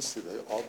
صدای آب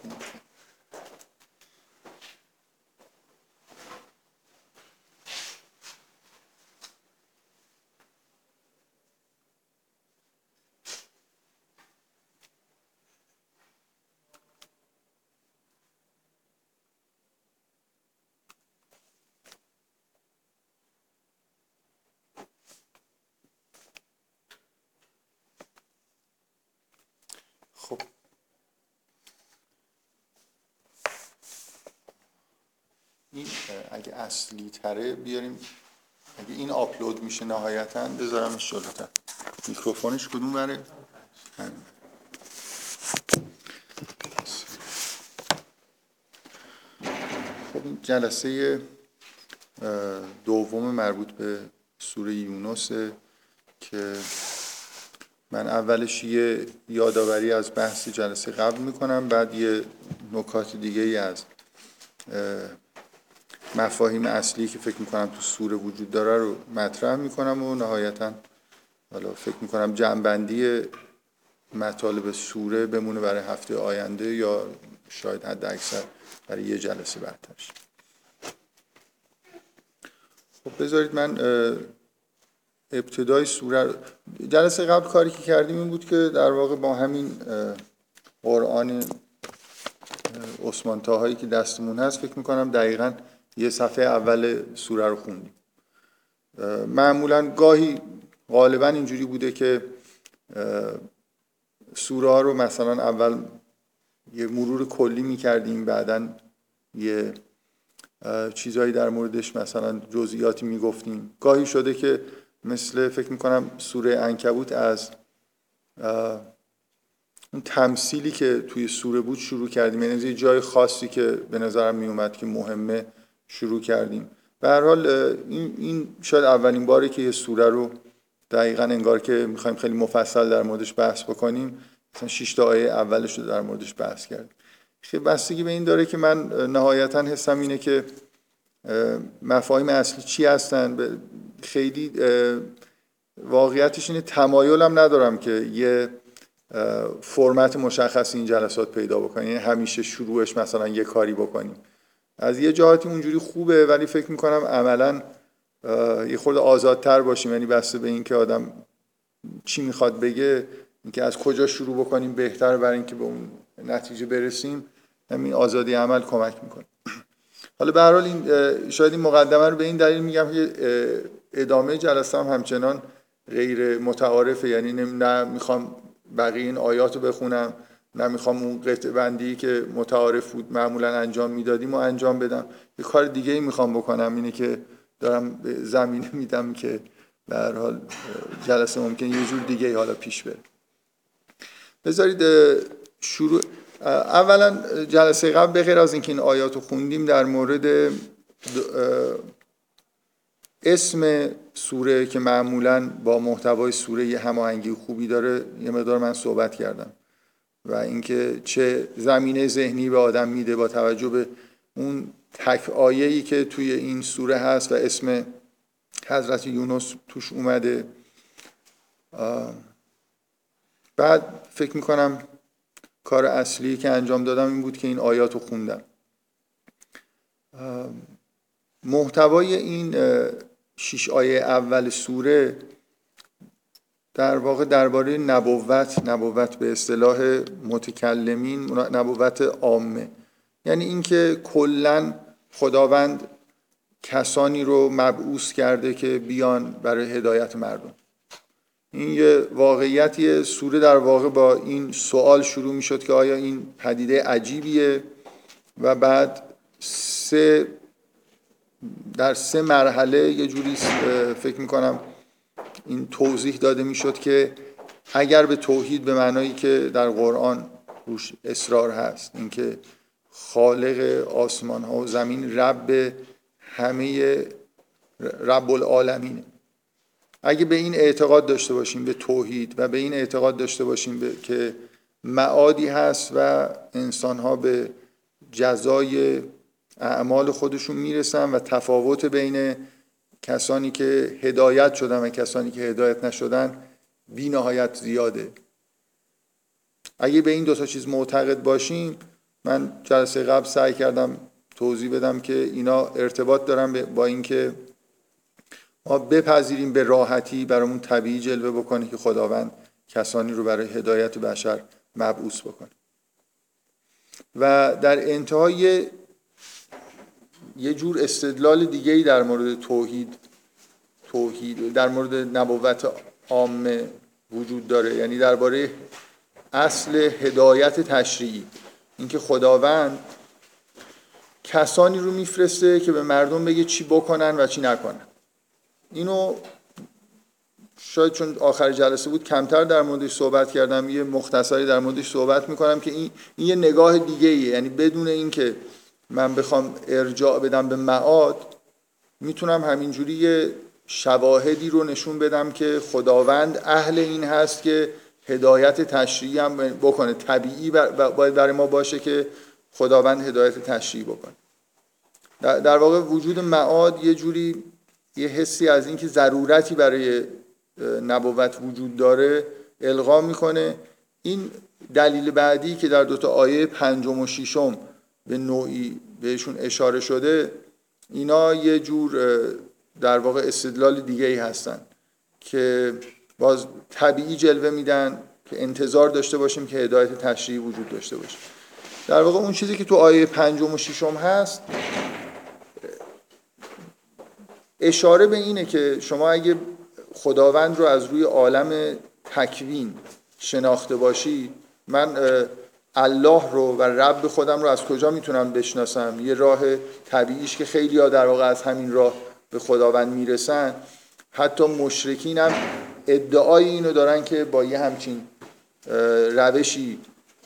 اگه اصلی تره بیاریم. اگه این آپلود میشه نهایتا بذارمش جلوتر. میکروفونش کدوم بره خب این جلسه دوم مربوط به سوره یونسه که من اولش یه یادآوری از بحث جلسه قبل می‌کنم بعد یه نکات دیگه ای از مفاهیم اصلی که فکر می‌کنم تو سوره وجود داره رو مطرح می‌کنم و نهایتا حالا فکر می‌کنم جنبندی مطالب سوره بمونه برای هفته آینده یا شاید حد اکثر برای یه جلسه بعدش. خب بذارید من ابتدای سوره جلسه قبل کاری که کردیم این بود که در واقع با همین قرآن عثمان هایی که دستمون هست فکر می‌کنم دقیقا یه صفحه اول سوره رو خوندیم. معمولا گاهی غالبا اینجوری بوده که سوره ها رو مثلا اول یه مرور کلی می‌کردیم بعدا یه چیزهایی در موردش مثلا جزئیاتی می‌گفتیم. گاهی شده که مثل فکر می‌کنم سوره انکبوت از اون تمثیلی که توی سوره بود شروع کردیم. یعنی یه جای خاصی که به نظرم میومد که مهمه. شروع کردیم. به هر حال این, این شاید اولین باری که یه سوره رو دقیقا انگار که می‌خوایم خیلی مفصل در موردش بحث بکنیم. مثلا 6 تا آیه اولش رو در موردش بحث کردیم. خیلی بستگی به این داره که من نهایتا حسم اینه که مفاهیم اصلی چی هستن؟ خیلی واقعیتش اینه تمایلم ندارم که یه فرمت مشخصی این جلسات پیدا بکنیم. یعنی همیشه شروعش مثلا یه کاری بکنیم. از یه جهاتی اونجوری خوبه ولی فکر می‌کنم عملا یه خورده آزادتر باشیم. یعنی بسته به اینکه آدم چی می‌خواد بگه اینکه از کجا شروع بکنیم بهتر برای اینکه به اون نتیجه برسیم همین آزادی عمل کمک می‌کنه. حالا به حال این شاید این مقدمه رو به این دلیل میگم که ادامه جلسه هم همچنان غیر متعارفه. یعنی نه می‌خوام بقیه این آیات رو بخونم. نه می‌خوام اون قطع بندی که متعارف بود معمولا انجام می‌دادیم و انجام بدم. یه کار دیگه ای می‌خوام بکنم اینه که دارم زمینه میدم که به حال جلسه ممکن یه جور دیگه ای حالا پیش بره. بذارید شروع اولا جلسه قبل به غیر از اینکه این آیات رو خوندیم در مورد اسم سوره که معمولا با محتوای سوره یه هماهنگی خوبی داره یه مقدار من صحبت کردم. و اینکه چه زمینه ذهنی به آدم میده با توجه به اون تک ای که توی این سوره هست و اسم حضرت یونس توش اومده. بعد فکر می‌کنم کار اصلی که انجام دادم این بود که این آیات رو خوندم. محتوای این شش آیه اول سوره در واقع درباره نبوت نبوت به اصطلاح متکلمین نبوت عامه. یعنی اینکه کلا خداوند کسانی رو مبعوث کرده که بیان برای هدایت مردم. این یه واقعیتی سوره در واقع با این سوال شروع می شد که آیا این پدیده عجیبیه و بعد سه در سه مرحله یه جوری فکر می کنم این توضیح داده می شد که اگر به توحید به معنایی که در قرآن روش اصرار هست اینکه خالق آسمان ها و زمین رب همه رب العالمینه اگه به این اعتقاد داشته باشیم به توحید و به این اعتقاد داشته باشیم به که معادی هست و انسان ها به جزای اعمال خودشون می‌رسن و تفاوت بین کسانی که هدایت شدن و کسانی که هدایت نشدن بی نهایت زیاده. اگه به این دو تا چیز معتقد باشیم من جلسه قبل سعی کردم توضیح بدم که اینا ارتباط دارن با اینکه ما بپذیریم به راحتی برامون طبیعی جلوه بکنه که خداوند کسانی رو برای هدایت بشر مبعوث بکنه. و در انتهای یه جور استدلال دیگه ای در مورد توحید توحید در مورد نبوت عامه وجود داره. یعنی درباره اصل هدایت تشریعی. اینکه خداوند کسانی رو میفرسته که به مردم بگه چی بکنن و چی نکنن. اینو شاید چون آخر جلسه بود کمتر در موردش صحبت کردم یه مختصری در موردش صحبت می‌کنم که این, این یه نگاه دیگه ایه. یعنی بدون اینکه من بخوام ارجاع بدم به معاد می‌تونم همینجوری یه شواهدی رو نشون بدم که خداوند اهل این هست که هدایت تشریعی هم بکنه. طبیعی باید برای ما باشه که خداوند هدایت تشریعی بکنه. در واقع وجود معاد یه جوری یه حسی از اینکه ضرورتی برای نبوت وجود داره القا می‌کنه. این دلیل بعدی که در دوتا آیه پنجم و ششم به نوعی بهشون اشاره شده اینا یه جور در واقع استدلال دیگه ای هستن که باز طبیعی جلوه میدن که انتظار داشته باشیم که هدایت تشریعی وجود داشته باشه. در واقع اون چیزی که تو آیه پنجم و ششم هست اشاره به اینه که شما اگه خداوند رو از روی عالم تکوین شناخته باشی من الله رو و رب خودم رو از کجا می‌تونم بشناسم؟ یه راه طبیعیش که خیلی ها در واقع از همین راه به خداوند می‌رسن. حتی مشرکین هم ادعای اینو دارن که با یه همچین روشی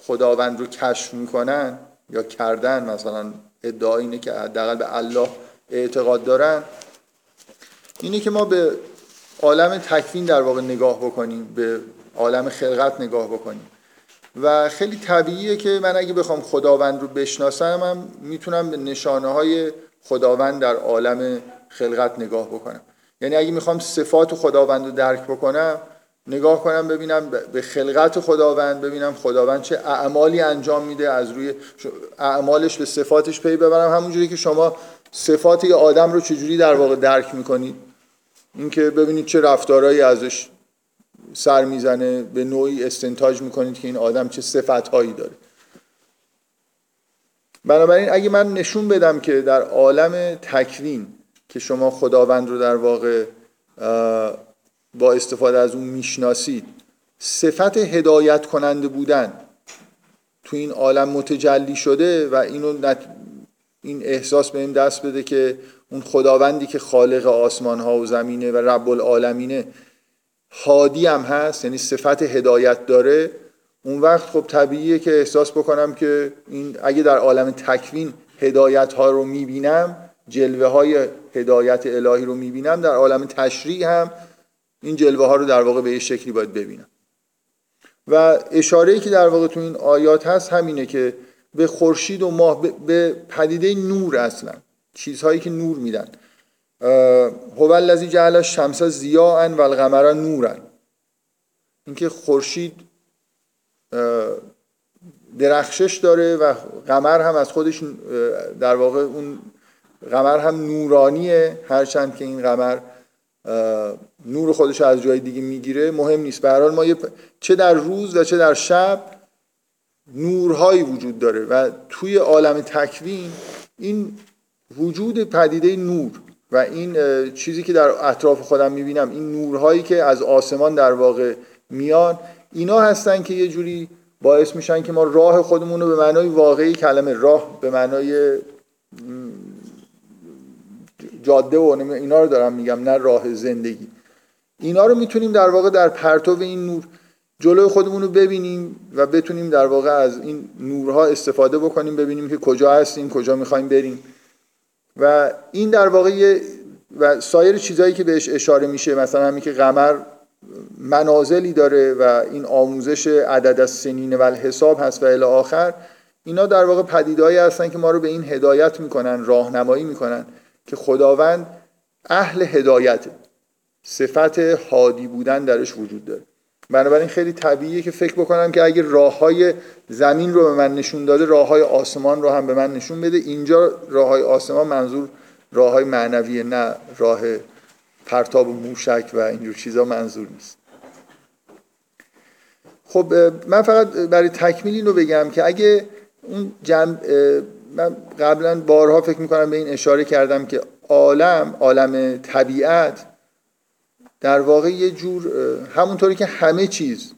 خداوند رو کشف می‌کنن یا کردن مثلا ادعا اینه که حداقل به الله اعتقاد دارن. اینه که ما به عالم تکوین در واقع نگاه بکنیم به عالم خلقت نگاه بکنیم. و خیلی طبیعیه که من اگه بخوام خداوند رو بشناسم هم می‌تونم به نشانه های خداوند در عالم خلقت نگاه بکنم. یعنی اگه می‌خوام صفات خداوند رو درک بکنم نگاه کنم ببینم به خلقت خداوند ببینم خداوند چه اعمالی انجام میده از روی اعمالش به صفاتش پی ببرم. همونجوری که شما صفات یه آدم رو چجوری در واقع درک می‌کنید؟ اینکه ببینید چه رفتارهایی ازش سر می‌زنه به نوعی استنتاج می‌کنید که این آدم چه صفتهایی داره. بنابراین اگه من نشون بدم که در عالم تکوین که شما خداوند رو در واقع با استفاده از اون می‌شناسید صفت هدایت کننده بودن تو این عالم متجلی شده و اینو این احساس به این دست بده که اون خداوندی که خالق آسمان ها و زمینه و رب العالمینه هادی هم هست یعنی صفت هدایت داره. اون وقت خب طبیعیه که احساس بکنم که این اگه در عالم تکوین هدایت ها رو می‌بینم جلوه های هدایت الهی رو می‌بینم در عالم تشریع هم این جلوه ها رو در واقع به یه شکلی باید ببینم. و اشاره که در واقع تو این آیات هست همینه که به خورشید و ماه به پدیده نور اصلا چیزهایی که نور میدن. هو الذی جعل الشمس ضیاء و القمر نورا اینکه خورشید درخشش داره و قمر هم از خودش در واقع اون قمر هم نورانیه. هرچند که این قمر نور خودش از جای دیگه می‌گیره مهم نیست. به ما چه در روز و چه در شب نورهایی وجود داره و توی عالم تکوین این وجود پدیده نور و این چیزی که در اطراف خودم می‌بینم این نورهایی که از آسمان در واقع میان اینا هستن که یه جوری باعث میشن که ما راه خودمون رو به معنای واقعی کلمه راه به معنای جاده و اینا رو دارم میگم نه راه زندگی. اینا رو می‌تونیم در واقع در پرتو این نور جلوی خودمون رو ببینیم و بتونیم در واقع از این نورها استفاده بکنیم ببینیم که کجا هستیم کجا می‌خوایم بریم. و این در واقع و سایر چیزهایی که بهش اشاره میشه مثلا همین که قمر منازلی داره و این آموزش عدد از سنین و حساب هست و الی آخر اینا در واقع پدیدهایی هستن که ما رو به این هدایت می‌کنن راهنمایی می‌کنن که خداوند اهل هدایت صفت هادی بودن درش وجود داره. بنابراین خیلی طبیعیه که فکر بکنم که اگه راه های زمین رو به من نشون داده راه های آسمان رو هم به من نشون بده. اینجا راه های آسمان منظور راه های معنویه نه راه پرتاب و موشک و اینجور چیزا منظور نیست. خب من فقط برای تکمیل این رو بگم که اگه اون جمع من قبلا بارها فکر می‌کنم به این اشاره کردم که عالم عالم طبیعت در واقع یه جور همونطوری که همه چیز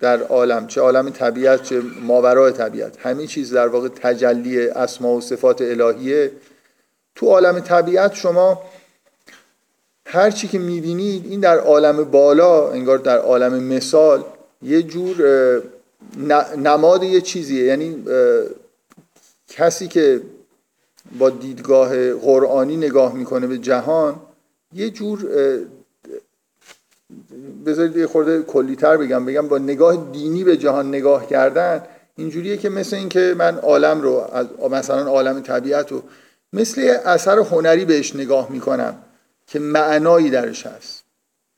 در عالم چه عالم طبیعت چه ماورای طبیعت همه چیز در واقع تجلی اسما و صفات الهیه. تو عالم طبیعت شما هر چی که می‌بینید این در عالم بالا انگار در عالم مثال یه جور نماد یه چیزیه. یعنی کسی که با دیدگاه قرآنی نگاه می‌کنه به جهان یه جور بذارید یه خورده کلیتر بگم. بگم با نگاه دینی به جهان نگاه کردن اینجوریه که مثل اینکه من عالم رو از مثلا عالم طبیعت رو مثل اثر هنری بهش نگاه می‌کنم که معنایی درش هست.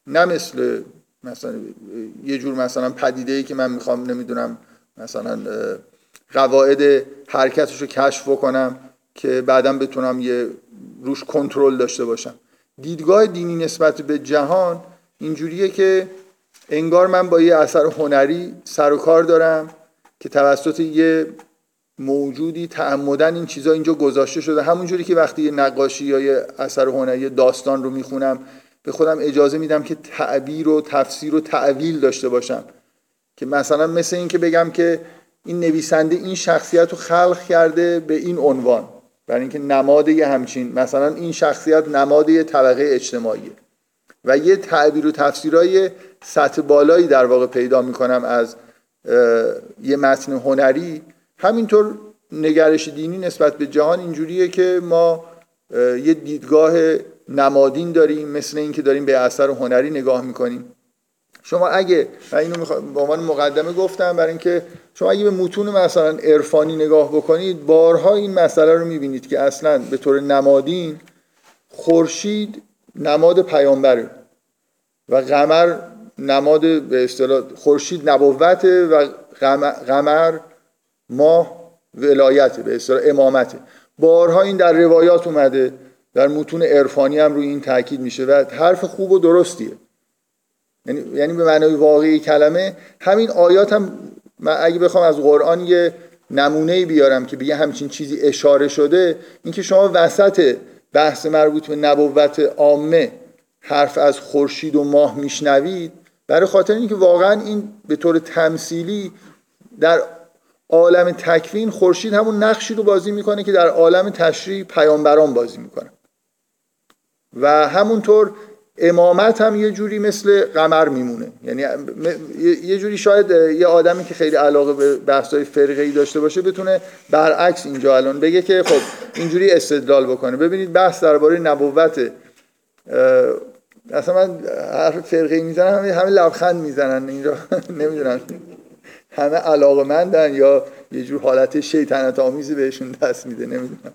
نه مثل مثلا یه جور مثلا پدیده ای که من می‌خوام نمی‌دونم مثلا قواعد حرکتش رو کشف بکنم که بعدا بتونم یه روش کنترل داشته باشم. دیدگاه دینی نسبت به جهان اینجوریه که انگار من با یه اثر هنری سر و کار دارم که توسط یه موجودی تعمدن این چیزا اینجا گذاشته شده. همونجوری که وقتی یه نقاشی یا یه اثر هنری داستان رو می‌خونم به خودم اجازه میدم که تعبیر و تفسیر و تعویل داشته باشم. که مثلا مثل این که بگم که این نویسنده این شخصیت رو خلق کرده به این عنوان برای اینکه نماد یه همچین مثلا این شخصیت نماد یه طبقه اجتماعیه. و یه تعبیر و تفسیرهای سطح بالایی در واقع پیدا می‌کنم از یه متن هنری. همینطور نگرش دینی نسبت به جهان اینجوریه که ما یه دیدگاه نمادین داریم مثل اینکه داریم به اثر هنری نگاه می‌کنیم. شما اگه و اینو به عنوان مقدمه گفتم برای اینکه شما اگه به متون مثلا عرفانی نگاه بکنید بارها این مسئله رو می‌بینید که اصلا به طور نمادین خورشید نماد پیامبره و قمر نماد به اصطلاح خورشید نبوته و قمر ماه ولایته به اصطلاح امامته بارها این در روایات اومده در متون عرفانی هم روی این تاکید میشه و حرف خوب و درستیه. یعنی, یعنی به معنای واقعی کلمه همین آیات هم من اگه بخوام از قرآن یه نمونه بیارم که به یه همچین چیزی اشاره شده اینکه شما وسط بحث مربوط به نبوت عامه حرف از خورشید و ماه میشنوید برای خاطر اینکه واقعا این به طور تمثیلی در عالم تکوین خورشید همون نقشی رو بازی می‌کنه که در عالم تشریع پیامبران بازی می‌کنه. و همونطور امامت هم یه جوری مثل قمر میمونه. یعنی یه جوری شاید یه آدمی که خیلی علاقه به بحث‌های فرقه‌ای داشته باشه بتونه برعکس اینجا الان بگه که خب اینجوری استدلال بکنه. ببینید بحث درباره نبوت اصلا من حرف فرقه‌ای می‌زنم همه همه لبخند می‌زنن اینجا نمی‌دونم. همه علاقه مندن یا یه جور حالت شیطنت آمیزی بهشون دست میده نمی‌دونم.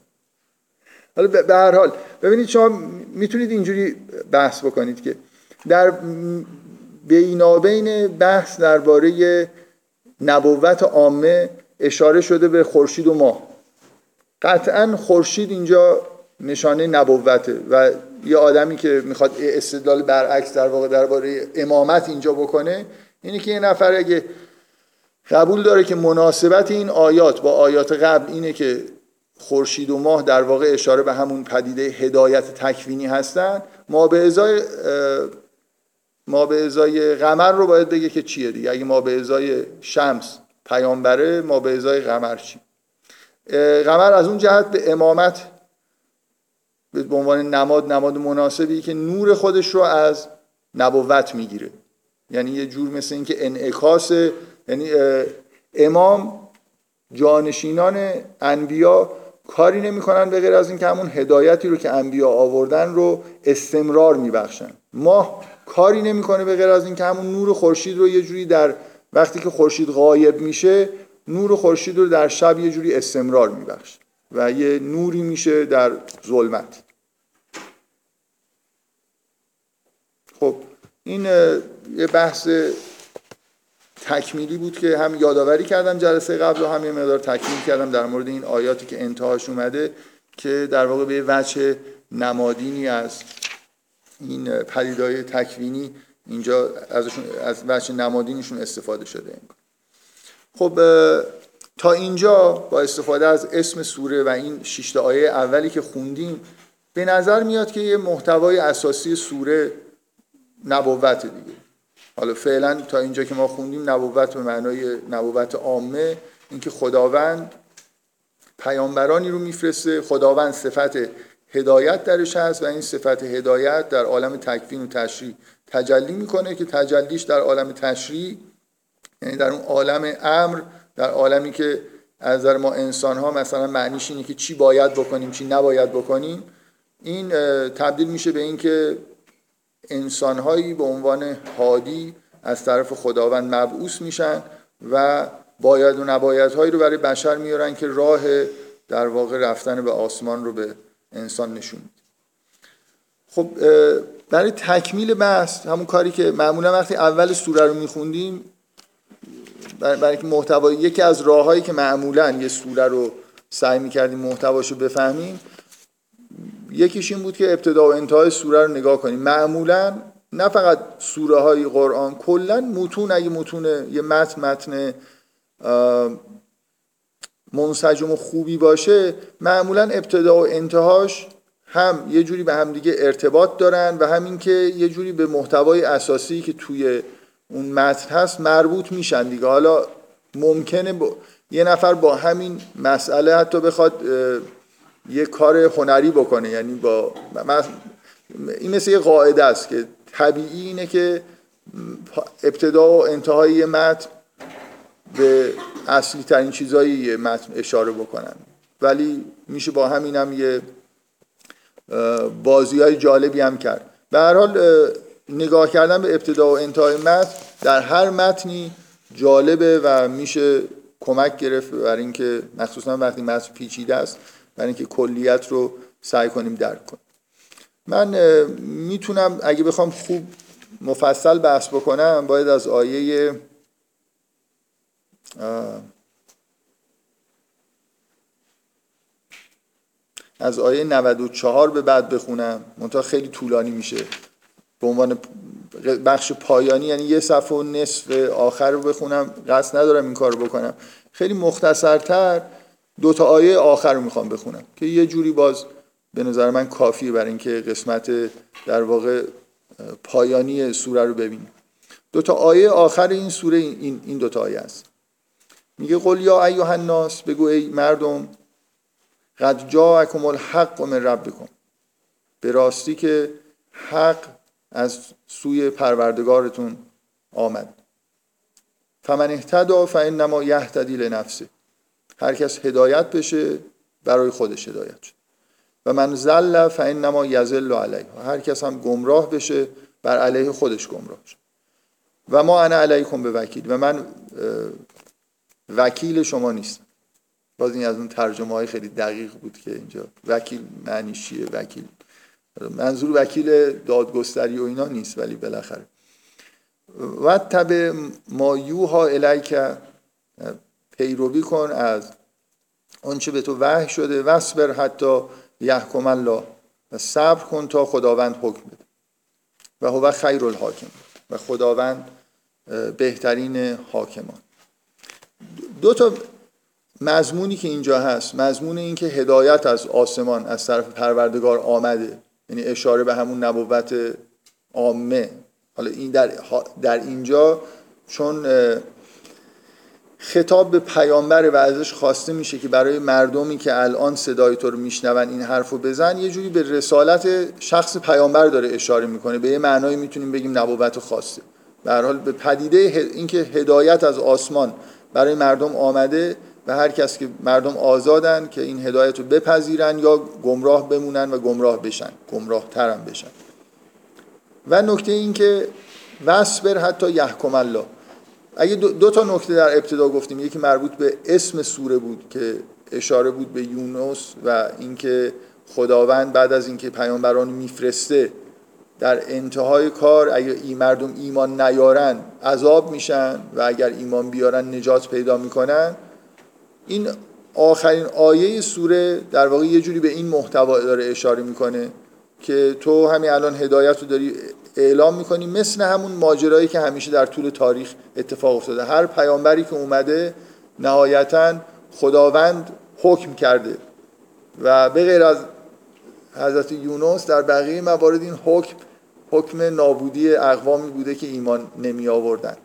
حالا به هر حال ببینید شما می‌تونید اینجوری بحث بکنید که در بینابین بحث درباره نبوت عامه اشاره شده به خورشید و ماه. قطعا خورشید اینجا نشانه نبوته و یه آدمی که می‌خواد استدلال برعکس در واقع درباره امامت اینجا بکنه اینه که یه نفر اگه قبول داره که مناسبت این آیات با آیات قبل اینه که خورشید و ماه در واقع اشاره به همون پدیده هدایت تکوینی هستن. ما به ازای ما به ازای قمر رو باید بگه که چیه دیگه؟ اگه ما به ازای شمس پیامبره ما به ازای قمر چی قمر از اون جهت به امامت به عنوان نماد نماد مناسبی که نور خودش رو از نبوت می‌گیره. یعنی یه جور مثل اینکه انعکاس یعنی امام جانشینان انبیا کاری نمی‌کنن به غیر از اینکه همون هدایتی رو که انبیا آوردن رو استمرار میبخشن. ماه کاری نمی‌کنه به غیر از اینکه همون نور خورشید رو یه جوری در وقتی که خورشید غایب میشه نور خورشید رو در شب یه جوری استمرار میبخشه و یه نوری میشه در ظلمت. خب این یه بحث تکمیلی بود که هم یادآوری کردم جلسه قبل و هم یه مقدار تکمیل کردم در مورد این آیاتی که انتهاش اومده که در واقع به وجه نمادینی از این پدیدهای تکوینی اینجا ازشون از وجه نمادینشون استفاده شده. خب تا اینجا با استفاده از اسم سوره و این شش آیه اولی که خوندیم به نظر میاد که یه محتوای اساسی سوره نبوت دیگه. حالا فعلا تا اینجا که ما خوندیم نبوت به معنای نبوت عامه اینکه خداوند پیامبرانی رو میفرسته خداوند صفت هدایت درش هست و این صفت هدایت در عالم تکوین و تشریع تجلی می‌کنه که تجلیش در عالم تشریع یعنی در اون عالم امر در عالمی که از نظر ما انسان ها مثلا معنیش اینه که چی باید بکنیم چی نباید بکنیم. این تبدیل میشه به اینکه انسان هایی به عنوان هادی از طرف خداوند مبعوث میشن و باید و نباید هایی رو برای بشر میارن که راه در واقع رفتن به آسمان رو به انسان نشون خب برای تکمیل بحث همون کاری که معمولا وقتی اول سوره رو میخوندیم برای که محتوا یکی از راههایی که معمولا یه سوره رو سعی می‌کردیم محتواشو بفهمیم یکیش این بود که ابتدا و انتهای سوره رو نگاه کنیم. معمولا نه فقط سوره های قرآن کلا متون اگه متون یه متن متن منسجم و خوبی باشه معمولا ابتدا و انتهاش هم یه جوری به همدیگه ارتباط دارن و همین که یه جوری به محتوای اساسی که توی اون متن هست مربوط میشن دیگه. حالا ممکنه با یه نفر با همین مسئله حتی بخواد یه کار هنری بکنه. یعنی با این مثل یه قاعده است که طبیعی اینه که ابتدا و انتهای متن به اصلی ترین چیزایی متن اشاره بکنن. ولی میشه با همین هم یه بازی های جالبی هم کرد. به هر حال نگاه کردن به ابتدا و انتهای متن در هر متنی جالبه و میشه کمک گرفت برای اینکه مخصوصا وقتی متن پیچیده است. برای اینکه کلیت رو سعی کنیم درک کنیم. من می‌تونم اگه بخوام خوب مفصل بحث بکنم باید از آیه از آیه 94 به بعد بخونم. منتها خیلی طولانی میشه. به عنوان بخش پایانی یعنی یه صفحه و نصف آخر رو بخونم. قصد ندارم این کار رو بکنم. خیلی مختصرتر دو تا آیه آخر رو می‌خوام بخونم که یه جوری باز به نظر من کافیه برای اینکه قسمت در واقع پایانی سوره رو ببینیم. دو تا آیه آخر این سوره این این دو تا آیه است. میگه قل یا ایها الناس بگو ای مردم قد جاءکم الحق من ربکم. به راستی که حق از سوی پروردگارتون آمد. فمن اهتدا فانما یهتدی لنفسه. هر کس هدایت بشه برای خودش هدایت شد. و من زل فانما یزل علیه. هر کس هم گمراه بشه بر علیه خودش گمراه شد. و ما انا علیکم به وکیل و من وکیل شما نیستم. باز این از اون ترجمه های خیلی دقیق بود که اینجا. وکیل معنی چیه؟ وکیل. منظور وکیل دادگستری و اینا نیست ولی بالاخره. و تب ما یوها الیک پیروی کن از آنچه به تو وحی شده. وصبر حتی یحکم الله و صبر کن تا خداوند حکم بده. و هو خیر الحاکم و خداوند بهترین حاکمان. دو تا مضمونی که اینجا هست. مضمون این که هدایت از آسمان از طرف پروردگار آمده. یعنی اشاره به همون نبوت عامه. حالا این در, در اینجا چون خطاب به پیامبر و ازش خواسته میشه که برای مردمی که الان صدای تو رو میشنون این حرفو بزن یه جوری به رسالت شخص پیامبر داره اشاره می‌کنه. به یه معنایی می‌تونیم بگیم نبوت خواسته به حال به پدیده اینکه هدایت از آسمان برای مردم آمده و هر کس که مردم آزادن که این هدایت رو بپذیرن یا گمراه بمونن و گمراه بشن گمراه ترم بشن. و نکته این که وصبر حتی یحکم الله. اگه دو, تا نکته در ابتدا گفتیم یکی مربوط به اسم سوره بود که اشاره بود به یونس و اینکه خداوند بعد از اینکه پیامبران میفرسته در انتهای کار اگر این مردم ایمان نیارن عذاب میشن و اگر ایمان بیارن نجات پیدا می‌کنن. این آخرین آیه سوره در واقع یه جوری به این محتوا داره اشاره می‌کنه که تو همین الان هدایت رو داری اعلام می‌کنی مثل همون ماجرایی که همیشه در طول تاریخ اتفاق افتاده. هر پیامبری که اومده نهایتا خداوند حکم کرده. و به غیر از حضرت یونس در بقیه موارد این حکم حکم نابودی اقوامی بوده که ایمان نمی آوردن.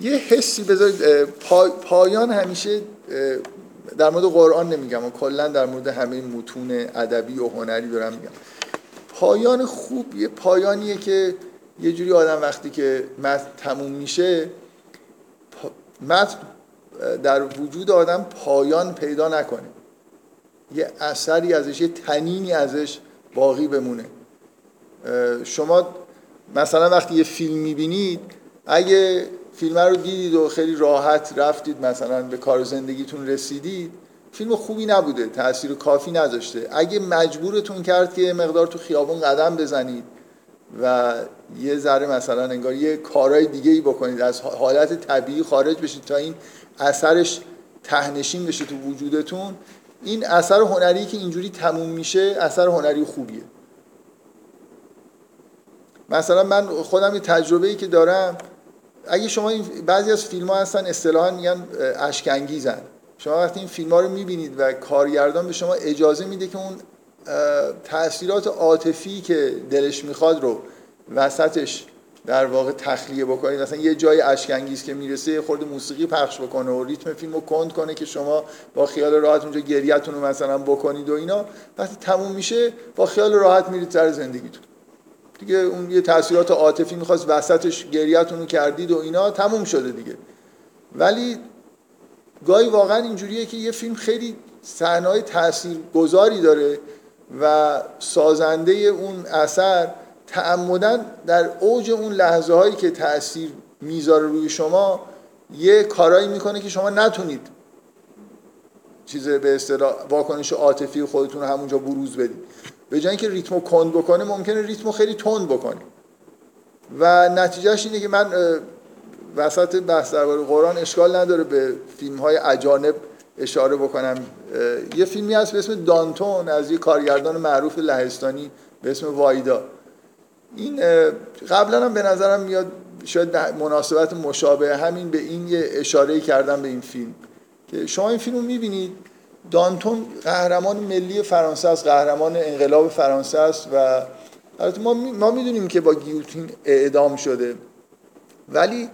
یه حسی بذارید پایان همیشه در مورد قرآن نمیگم و کلا در مورد همه متون ادبی و هنری دارم میگم. پایان خوب یه پایانیه که یه جوری آدم وقتی که متن تموم میشه متن در وجود آدم پایان پیدا نکنه. یه اثری ازش یه تنینی ازش باقی بمونه. شما مثلا وقتی یه فیلم می‌بینید اگه فیلم رو دیدید و خیلی راحت رفتید مثلا به کار زندگیتون رسیدید فیلم خوبی نبوده تاثیر کافی نذاشته. اگه مجبورتون کرد که مقدار تو خیابون قدم بزنید و یه ذره مثلا انگار یه کارهای دیگه ای بکنید از حالت طبیعی خارج بشید تا این اثرش تهنشین بشه تو وجودتون این اثر هنری که اینجوری تموم میشه اثر هنری خوبیه. مثلا من خودم یه تجربه ای که دارم اگه شما این بعضی از فیلم ها هستن اصطلاحا میگن اشکنگیزن شما وقتی این فیلم ها رو می‌بینید و کارگردان به شما اجازه میده که اون تاثیرات عاطفی که دلش می‌خواد رو وسطش در واقع تخلیه بکنید. مثلا یه جای اشکنگیز که می‌رسه خورده موسیقی پخش بکنه و ریتم فیلم رو کند کنه که شما با خیال راحت اونجا گریتون رو مثلا بکنید و اینا. وقتی تموم میشه با خیال راحت میرید سر زندگیتون. دیگه اون یه تاثیرات عاطفی می‌خواست وسطش گریتون رو کردید و اینا تموم شده دیگه. ولی گاهی واقعا اینجوریه که یه فیلم خیلی صحنه‌های تاثیرگذاری داره و سازنده اون اثر تعمدن در اوج اون لحظه هایی که تاثیر می‌ذاره روی شما یه کارایی می‌کنه که شما نتونید چیز به اصطلاح واکنش عاطفی خودتون رو همونجا بروز بدید. به جای اینکه ریتمو کند بکنه ممکنه ریتمو خیلی تند بکنه و نتیجهش اینه که من وسط بحث درباره قرآن اشکال نداره به فیلم های اجانب اشاره بکنم. یه فیلمی هست به اسم دانتون از یه کارگردان معروف لهستانی به اسم وایدا. این قبلا هم به نظرم میاد شاید مناسبت مشابه همین به این یه اشاره کردم به این فیلم. که شما این فیلم رو می‌بینید دانتون قهرمان ملی فرانسه است قهرمان انقلاب فرانسه است و ما می‌دونیم که با گیوتین اعدام شده. ولی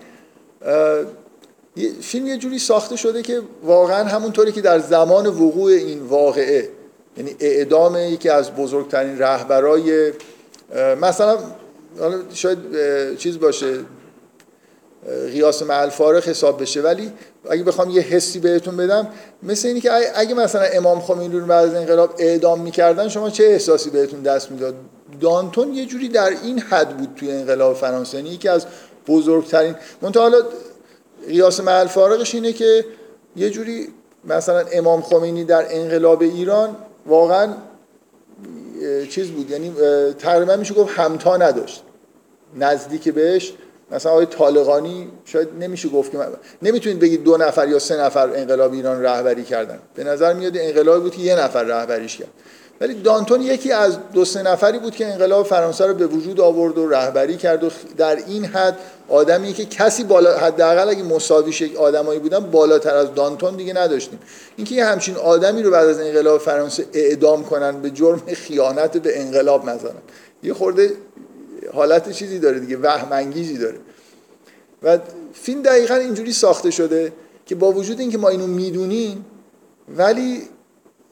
فیلم یه جوری ساخته شده که واقعا همونطوری که در زمان وقوع این واقعه یعنی اعدام یکی از بزرگترین رهبرای مثلا شاید چیز باشه قیاس مع حساب بشه ولی اگه بخوام یه حسی بهتون بدم مثل اینی که اگه مثلا امام خمینی رو بعد از انقلاب اعدام می‌کردن شما چه احساسی بهتون دست می‌داد؟ دانتون یه جوری در این حد بود توی انقلاب فرانسه یعنی یکی از بزرگترین. منتها حالا قیاس مع الفارقش اینه که یه جوری مثلا امام خمینی در انقلاب ایران واقعا چیز بود یعنی تقریبا میشه گفت همتا نداشت. نزدیک بهش مثلا آقای طالقانی شاید نمیشه گفت که نمی‌تونید بگید دو نفر یا سه نفر انقلاب ایران رهبری کردن. به نظر میاد انقلابی بود که یه نفر رهبریش کرد. ولی دانتون یکی از دو سه نفری بود که انقلاب فرانسه رو به وجود آورد و رهبری کرد و در این حد آدمی که کسی بالا حداقل اگه مساوی یک آدمایی بودن بالاتر از دانتون دیگه نداشتیم. اینکه یه همچین آدمی رو بعد از انقلاب فرانسه اعدام کنن به جرم خیانت به انقلاب مثلا یه خورده حالت چیزی داره دیگه وهم انگیزی داره. و فیلم دقیقا اینجوری ساخته شده که با وجود اینکه ما اینو می‌دونیم ولی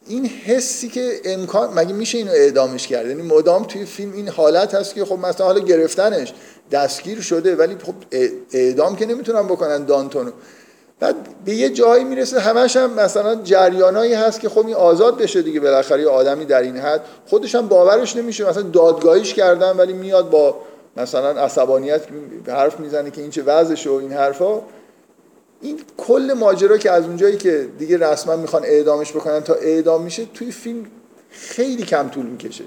این حسی که امکان مگه میشه اینو اعدامش کرد؟ یعنی مدام توی فیلم این حالت هست که خب مثلا حالا گرفتنش دستگیر شده ولی خب اعدام که نمی‌تونن بکنن دانتونو. بعد به یه جایی می‌رسه همش هم مثلا جریانایی هست که خب این آزاد بشه دیگه بالاخره یه آدمی در این حد. خودش هم باورش نمیشه مثلا دادگاهیش کردن ولی میاد با مثلا عصبانیت حرف می‌زنه که این چه وضعشه و این حرفا. این کل ماجرا که از اونجایی که دیگه رسما می‌خوان اعدامش بکنن تا اعدام میشه توی فیلم خیلی کم طول می‌کشه.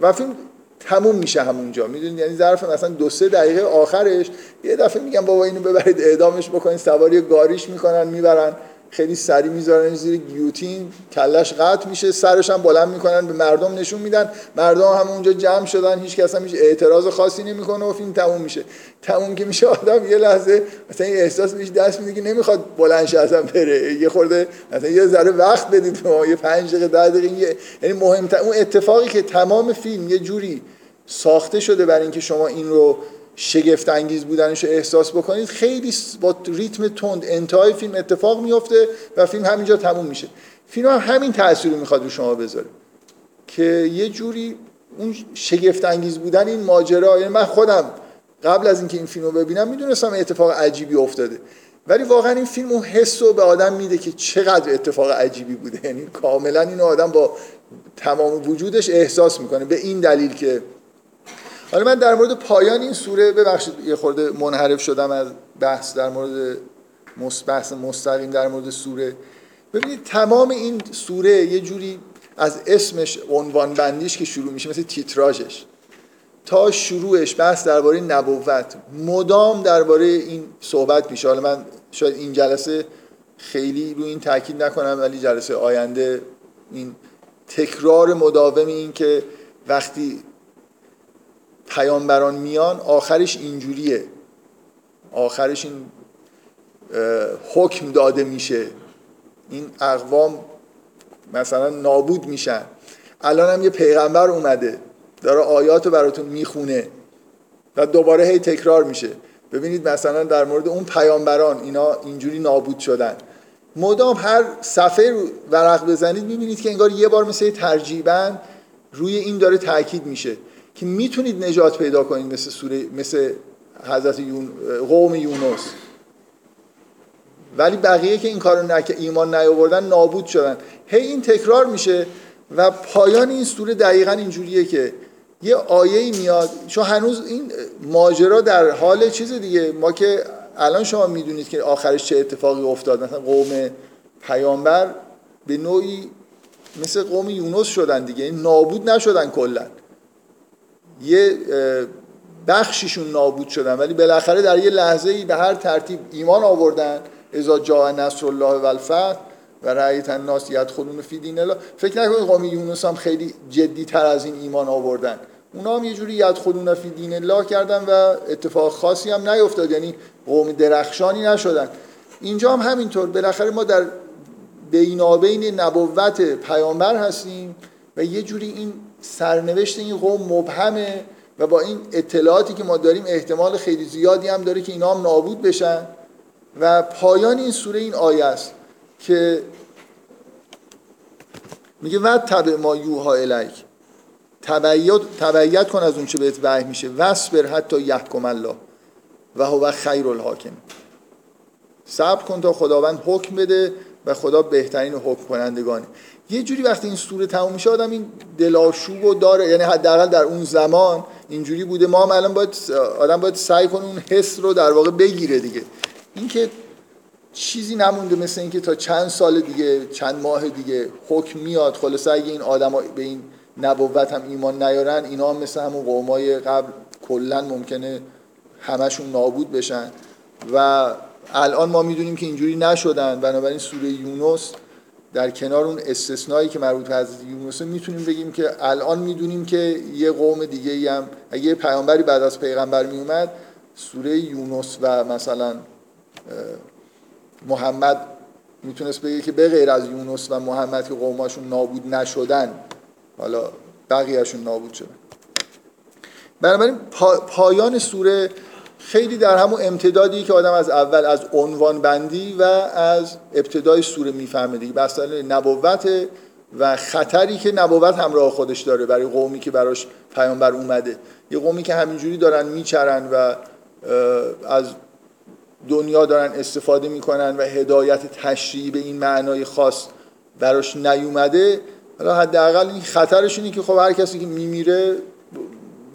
و فیلم تموم میشه همونجا. می‌دونید؟ یعنی ظرف مثلا دو سه دقیقه آخرش یه دفعه میگن بابا اینو ببرید اعدامش بکنید سواری گاریش می‌کنن می‌برن. خیلی سری می‌ذارن زیر گیوتین کلش قطع میشه سرش هم بلند می‌کنن به مردم نشون میدن. مردم هم اونجا جمع شدن هیچ کس هم هیچ اعتراض خاصی نمی‌کنه و فیلم تموم میشه. تموم که میشه آدم یه لحظه مثلا این احساس بهش دست میده که نمی‌خواد بلند اصلا بره. یه خورده مثلا یه ذره وقت بدید ما یه 5 دقیقه 10 دقیقه یعنی مهمتر اون اتفاقی که تمام فیلم یه جوری ساخته شده برای اینکه شما این رو شگفت انگیز بودنش رو احساس بکنید خیلی با ریتم تند انتهای فیلم اتفاق میفته و فیلم همینجا تموم میشه. فیلم هم همین تاثیر رو می‌خواد رو شما بذاره که یه جوری اون شگفت انگیز بودن این ماجرا یعنی من خودم قبل از اینکه این فیلم رو ببینم می‌دونستم اتفاق عجیبی افتاده. ولی واقعا این فیلم اون حس رو به آدم میده که چقدر اتفاق عجیبی بوده. یعنی کاملا این آدم با تمام وجودش احساس می‌کنه. به این دلیل که حالا من در مورد پایان این سوره ببخشید یه خورده منحرف شدم از بحث در مورد بحث مستقیم در مورد سوره. ببینید تمام این سوره یه جوری از اسمش عنوان بندیش که شروع میشه مثل تیتراژش. تا شروعش بحث درباره نبوت. مدام درباره این صحبت میشه. حالا من شاید این جلسه خیلی رو این تاکید نکنم ولی جلسه آینده این تکرار مداوم این که وقتی پیامبران میان آخرش اینجوریه. آخرش این حکم داده میشه. این اقوام مثلا نابود میشن. الان هم یه پیغمبر اومده داره آیات رو براتون می‌خونه و دوباره هی تکرار میشه. ببینید مثلا در مورد اون پیامبران اینا اینجوری نابود شدن. مدام هر صفحه رو ورق بزنید می‌بینید که انگار یه بار مثل ترجیبا روی این داره تاکید میشه. که می‌تونید نجات پیدا کنید مثل سوره مثل حضرت یون... قوم یونس. ولی بقیه که این کارو نکه ایمان نیاوردن نابود شدن. هی این تکرار میشه و پایان این سوره دقیقا اینجوریه که یه آیه میاد. چون هنوز این ماجرا در حال چیز دیگه. ما که الان شما می‌دونید که آخرش چه اتفاقی افتاد. مثلا قوم پیامبر به نوعی مثل قوم یونس شدن دیگه. نابود نشدن کلا. یه بخشیشون نابود شدن ولی بالاخره در یه لحظه ای به هر ترتیب ایمان آوردن ازا جا نصر الله و الفتح و رأیت الناس یدخلون فی دین الله. فکر نکنید قوم یونس هم خیلی جدی تر از این ایمان آوردن. اونا هم یه جوری یدخلون فی دین الله کردن و اتفاق خاصی هم نیفتاد یعنی قوم درخشانی نشدن. اینجا هم همینطور بالاخره ما در بینابین نبوت پیامبر هستیم و یه جوری این سرنوشت این قوم مبهمه و با این اطلاعاتی که ما داریم احتمال خیلی زیادی هم داره که اینا هم نابود بشن. و پایان این سوره این آیه است که میگه ود تبع ما یوها الیک. تبعیت کن از اون چه بهت وحی میشه. وصبر حتی یحکم الله. و هو خیر الحاکم. صبر کن تا خداوند حکم بده. و خدا بهترین حکم کنندگانه. یه جوری وقتی این سوره تموم میشه آدم این دلاشوب و داره. یعنی حداقل در اون زمان اینجوری بوده. ما هم الان باید آدم باید سعی کنه اون حس رو در واقع بگیره دیگه. اینکه چیزی نمونده مثل اینکه تا چند سال دیگه چند ماه دیگه حکم میاد. خلاص اگه این آدما به این نبوت هم ایمان نیارن اینا هم مثل همون قومای قبل کلا ممکنه همشون نابود بشن. و الان ما می‌دونیم که اینجوری نشدن. بنابراین سوره یونس در کنار اون استثنایی که مربوط به حضرت یونس می‌تونیم بگیم که الان می‌دونیم که یه قوم دیگه ای هم اگه پیامبری بعد از پیغمبر میومد سوره یونس و مثلا محمد می‌تونست بگه که به غیر از یونس و محمد که قوماشون نابود نشدن. حالا بقیهشون نابود شدن. بنابراین پایان سوره خیلی در همون امتدادی که آدم از اول از عنوان بندی و از ابتدای سوره می‌فهمه دیگه. مثلا نبوت و خطری که نبوت همراه خودش داره برای قومی که براش پیامبر اومده. یه قومی که همینجوری دارن میچرن و از دنیا دارن استفاده می‌کنن و هدایت تشریعی به این معنای خاص براش نیومده حالا حداقل این خطرش اینه که خب هر کسی که میمیره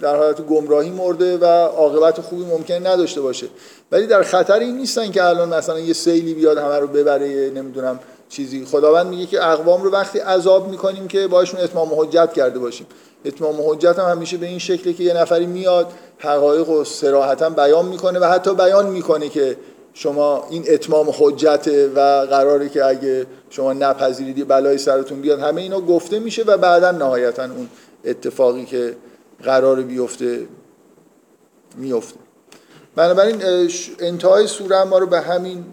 در حالت گمراهی مرده و عاقبت خوبی ممکن نداشته باشه. ولی در خطر این نیستن که الان مثلا یه سیلی بیاد همه رو ببره نمی‌دونم چیزی. خداوند میگه که اقوام رو وقتی عذاب می‌کنیم که باشون اتمام حجت کرده باشیم. اتمام حجت هم همیشه به این شکلی که یه نفری میاد حقایق و سراحتا بیان می‌کنه و حتی بیان می‌کنه که شما این اتمام حجت و قراره که اگه شما نپذیریدی بلای سرتون بیاد. همه اینا گفته میشه و بعدا نهایتا اون اتفاقی که قرار بیفته میفته بنابراین انتهای سوره ما رو به همین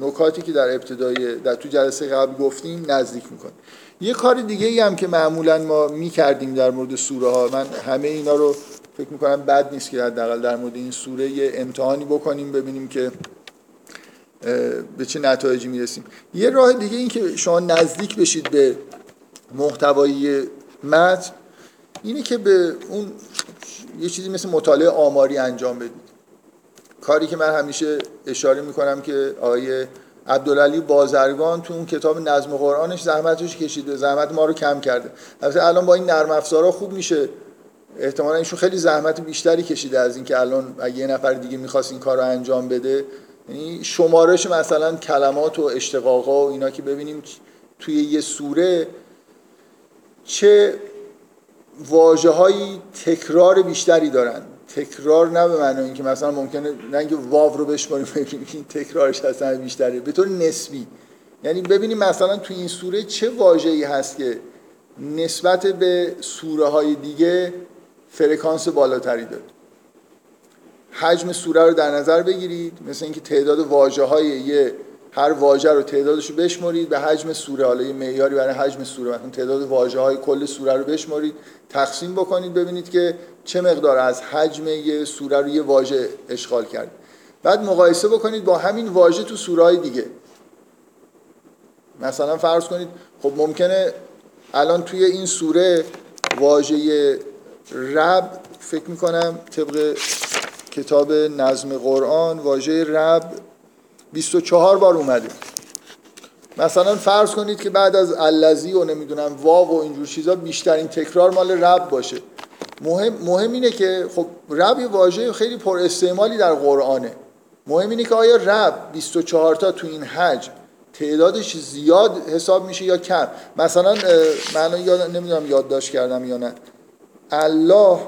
نکاتی که در ابتدای در تو جلسه قبل گفتیم نزدیک می‌کنه یه کار دیگه ای هم که معمولا ما می‌کردیم در مورد سوره ها من همه اینا رو فکر می‌کنم بد نیست که حداقل در مورد این سوره یه امتحانی بکنیم ببینیم که به چه نتایجی می‌رسیم. یه راه دیگه این که شما نزدیک بشید به محتوای متن اینه که به اون یه چیزی مثل مطالعه آماری انجام بدید کاری که من همیشه اشاره می‌کنم که آقای عبدالعلی بازرگان تو اون کتاب نظم قرآنش زحمتش کشیده زحمت ما رو کم کرده. البته الان با این نرم افزارا خوب میشه. احتمالا ایشون خیلی زحمت بیشتری کشیده از اینکه الان یه نفر دیگه می‌خواست این کار رو انجام بده. یعنی شمارش مثلا کلمات و اشتقاقا و اینا که ببینیم توی یه سوره چه واجه هایی تکرار بیشتری دارن. تکرار نه به معنی اینکه مثلا ممکنه نه اینکه واو رو بشماریم ببینیم این تکرارش اصلا بیشتره. به طور نسبی. یعنی ببینیم مثلا تو این سوره چه واژه‌ای هست که نسبت به سوره های دیگه فرکانس بالاتری داره. حجم سوره رو در نظر بگیرید. مثل اینکه تعداد واژه های یه هر واژه رو تعدادش رو بشمارید به حجم سوره. حالا یه معیاری برای حجم سوره. مثلا تعداد واژه های کل سوره رو بشمارید تقسیم بکنید ببینید که چه مقدار از حجم یه سوره رو یه واژه اشغال کرد. بعد مقایسه بکنید با همین واژه تو سوره های دیگه. مثلا فرض کنید خب ممکنه الان توی این سوره واژه رب فکر می‌کنم طبق کتاب نظم قرآن واژه رب 24 بار اومده مثلا فرض کنید که بعد از الذی و نمی‌دونم واو و اینجور چیزا بیشترین تکرار مال رب باشه. مهم, مهم اینه که خب رب یه واژه خیلی پر استعمالی در قرآنه. مهم اینه که آیا رب 24 تا تو این حجم تعدادش زیاد حساب میشه یا کم؟ مثلا من یاد نمی‌دونم یادداشت کردم یا نه. الله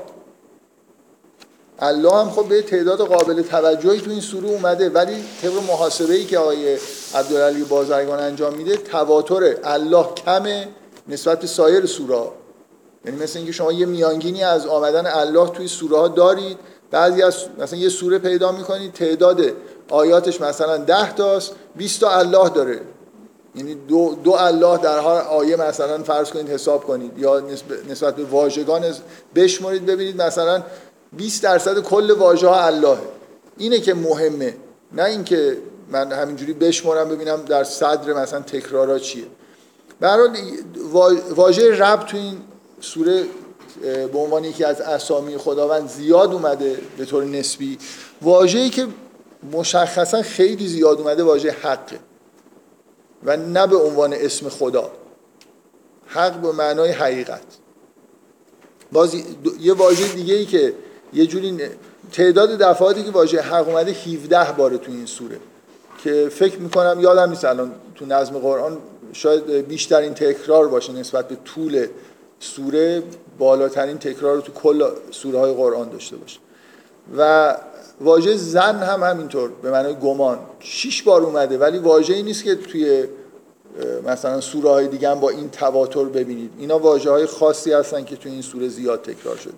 الله هم خب به تعداد قابل توجهی تو این سوره اومده ولی طبق محاسبه ای که آقای عبدالعلی بازرگان انجام میده تواتر الله کمه نسبت سایر سوره یعنی مثل اینکه شما یه میانگینی از آمدن الله توی سوره ها دارید بعضی از مثلا یه سوره پیدا می‌کنید تعداد آیاتش مثلا 10 تاست 20 تا الله داره. یعنی دو, دو الله در هر آیه مثلا فرض کنید حساب کنید یا نسبت به واژگان بشمارید ببینید مثلا 20 درصد کل واژه ها الله اینه که مهمه. نه اینکه من همینجوری بشمارم ببینم در صدر مثلا تکرارا چیه. برای واژه رب تو این سوره به عنوان یکی از اسامی خداوند زیاد اومده به طور نسبی. واژه‌ای که مشخصا خیلی زیاد اومده واژه حقه. و نه به عنوان اسم خدا. حق به معنای حقیقت. باز یه واژه دیگه ای که یه جوری تعداد دفعاتی که واژه حق اومده 17 باره تو این سوره. که فکر می‌کنم یادم نیست الان تو نظم قرآن شاید بیشترین تکرار باشه نسبت به طول سوره بالاترین تکرار رو تو کل سوره های قرآن داشته باشه. و واژه زن هم همینطور به معنای گمان. شش بار اومده ولی واژه ای نیست که توی مثلا سوره های دیگه هم با این تواتر ببینید. اینا واژه های خاصی هستن که توی این سوره زیاد تکرار شد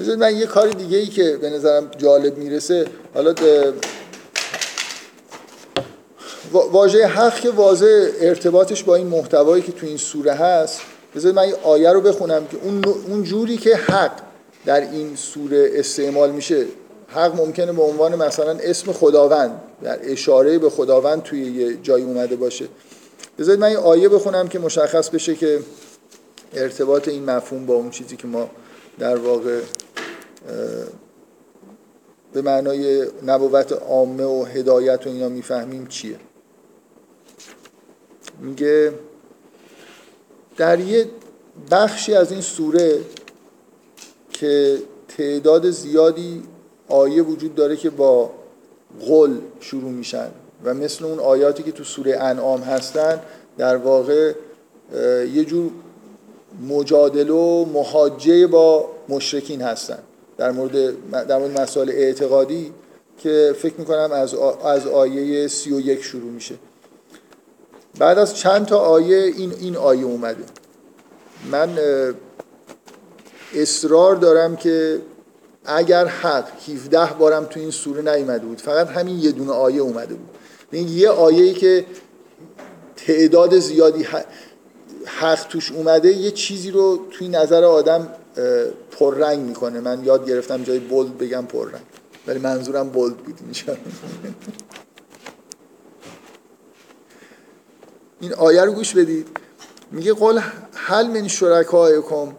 بذارید من یه کار دیگه ای که به نظرم جالب می‌رسه حالا واژه حق که واژه ارتباطش با این محتوایی که تو این سوره هست بذارید من یه آیه رو بخونم که اون, اون جوری که حق در این سوره استعمال میشه. حق ممکنه به عنوان مثلا اسم خداوند در اشاره به خداوند توی یه جایی اومده باشه. بذارید من یه آیه بخونم که مشخص بشه که ارتباط این مفهوم با اون چیزی که ما در واقع به معنای نبوت عامه و هدایت و اینا می‌فهمیم چیه. میگه در یه بخشی از این سوره که تعداد زیادی آیه وجود داره که با قل شروع میشن و مثل اون آیاتی که تو سوره انعام هستن در واقع یه جور مجادله و محاجه با مشرکین هستن. در مورد در مورد مسائل اعتقادی که فکر می‌کنم از از آیه 31 شروع میشه. بعد از چند تا آیه این این آیه اومده. من اصرار دارم که اگر حق 17 بارم تو این سوره نیومده بود. فقط همین یه دونه آیه اومده بود. این یه آیه‌ای که تعداد زیادی حق توش اومده یه چیزی رو توی نظر آدم پررنگ می‌کنه. من یاد گرفتم جای بولد بگم پررنگ. ولی منظورم بولد بود اینجا. این آیه رو گوش بدید. میگه قول حل من شرکایکم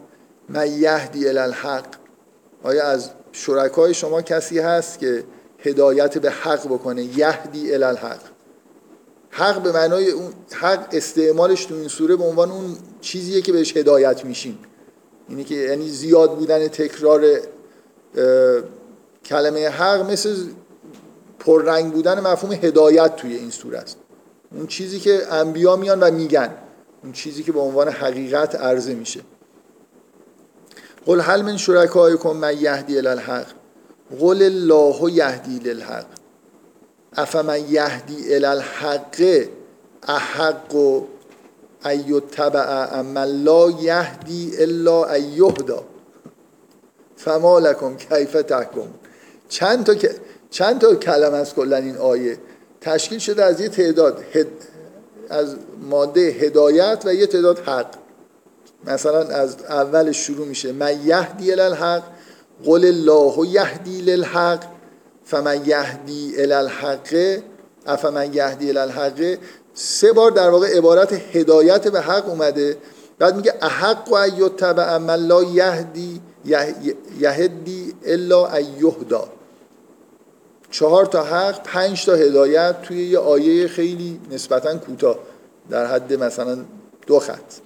من یهدی الالحق آیا از شرکای شما کسی هست که هدایت به حق بکنه. یهدی الالحق حق به معنای اون حق استعمالش تو این سوره به عنوان اون چیزیه که بهش هدایت میشیم. اینی که یعنی زیاد بودن تکرار کلمه حق مثل پررنگ بودن مفهوم هدایت توی این سوره است. اون چیزی که انبیا میان و میگن اون چیزی که به عنوان حقیقت عرضه میشه. قل هل من شرکایکم من یهدی الالحق قل الله یهدی للحق. افمن یهدی الالحق احق و ایتبع اما لا یهدی الا ایهدا فما لکم کیف تحکم. چند تا چند تا کلم از کلا این آیه؟ تشکیل شده از یه تعداد. از ماده هدایت و یه تعداد حق. مثلا از اول شروع میشه. من یهدی الالحق قل الله یهدی للحق فمن یهدی الالحق افمن یهدی الالحق سه بار در واقع عبارت هدایت به حق اومده. بعد میگه احق و ایتبع من لا یهدی یهدی الا ایهدا چهار تا حق پنج تا هدایت توی یه آیه خیلی نسبتا کوتاه. در حد مثلا دو خط.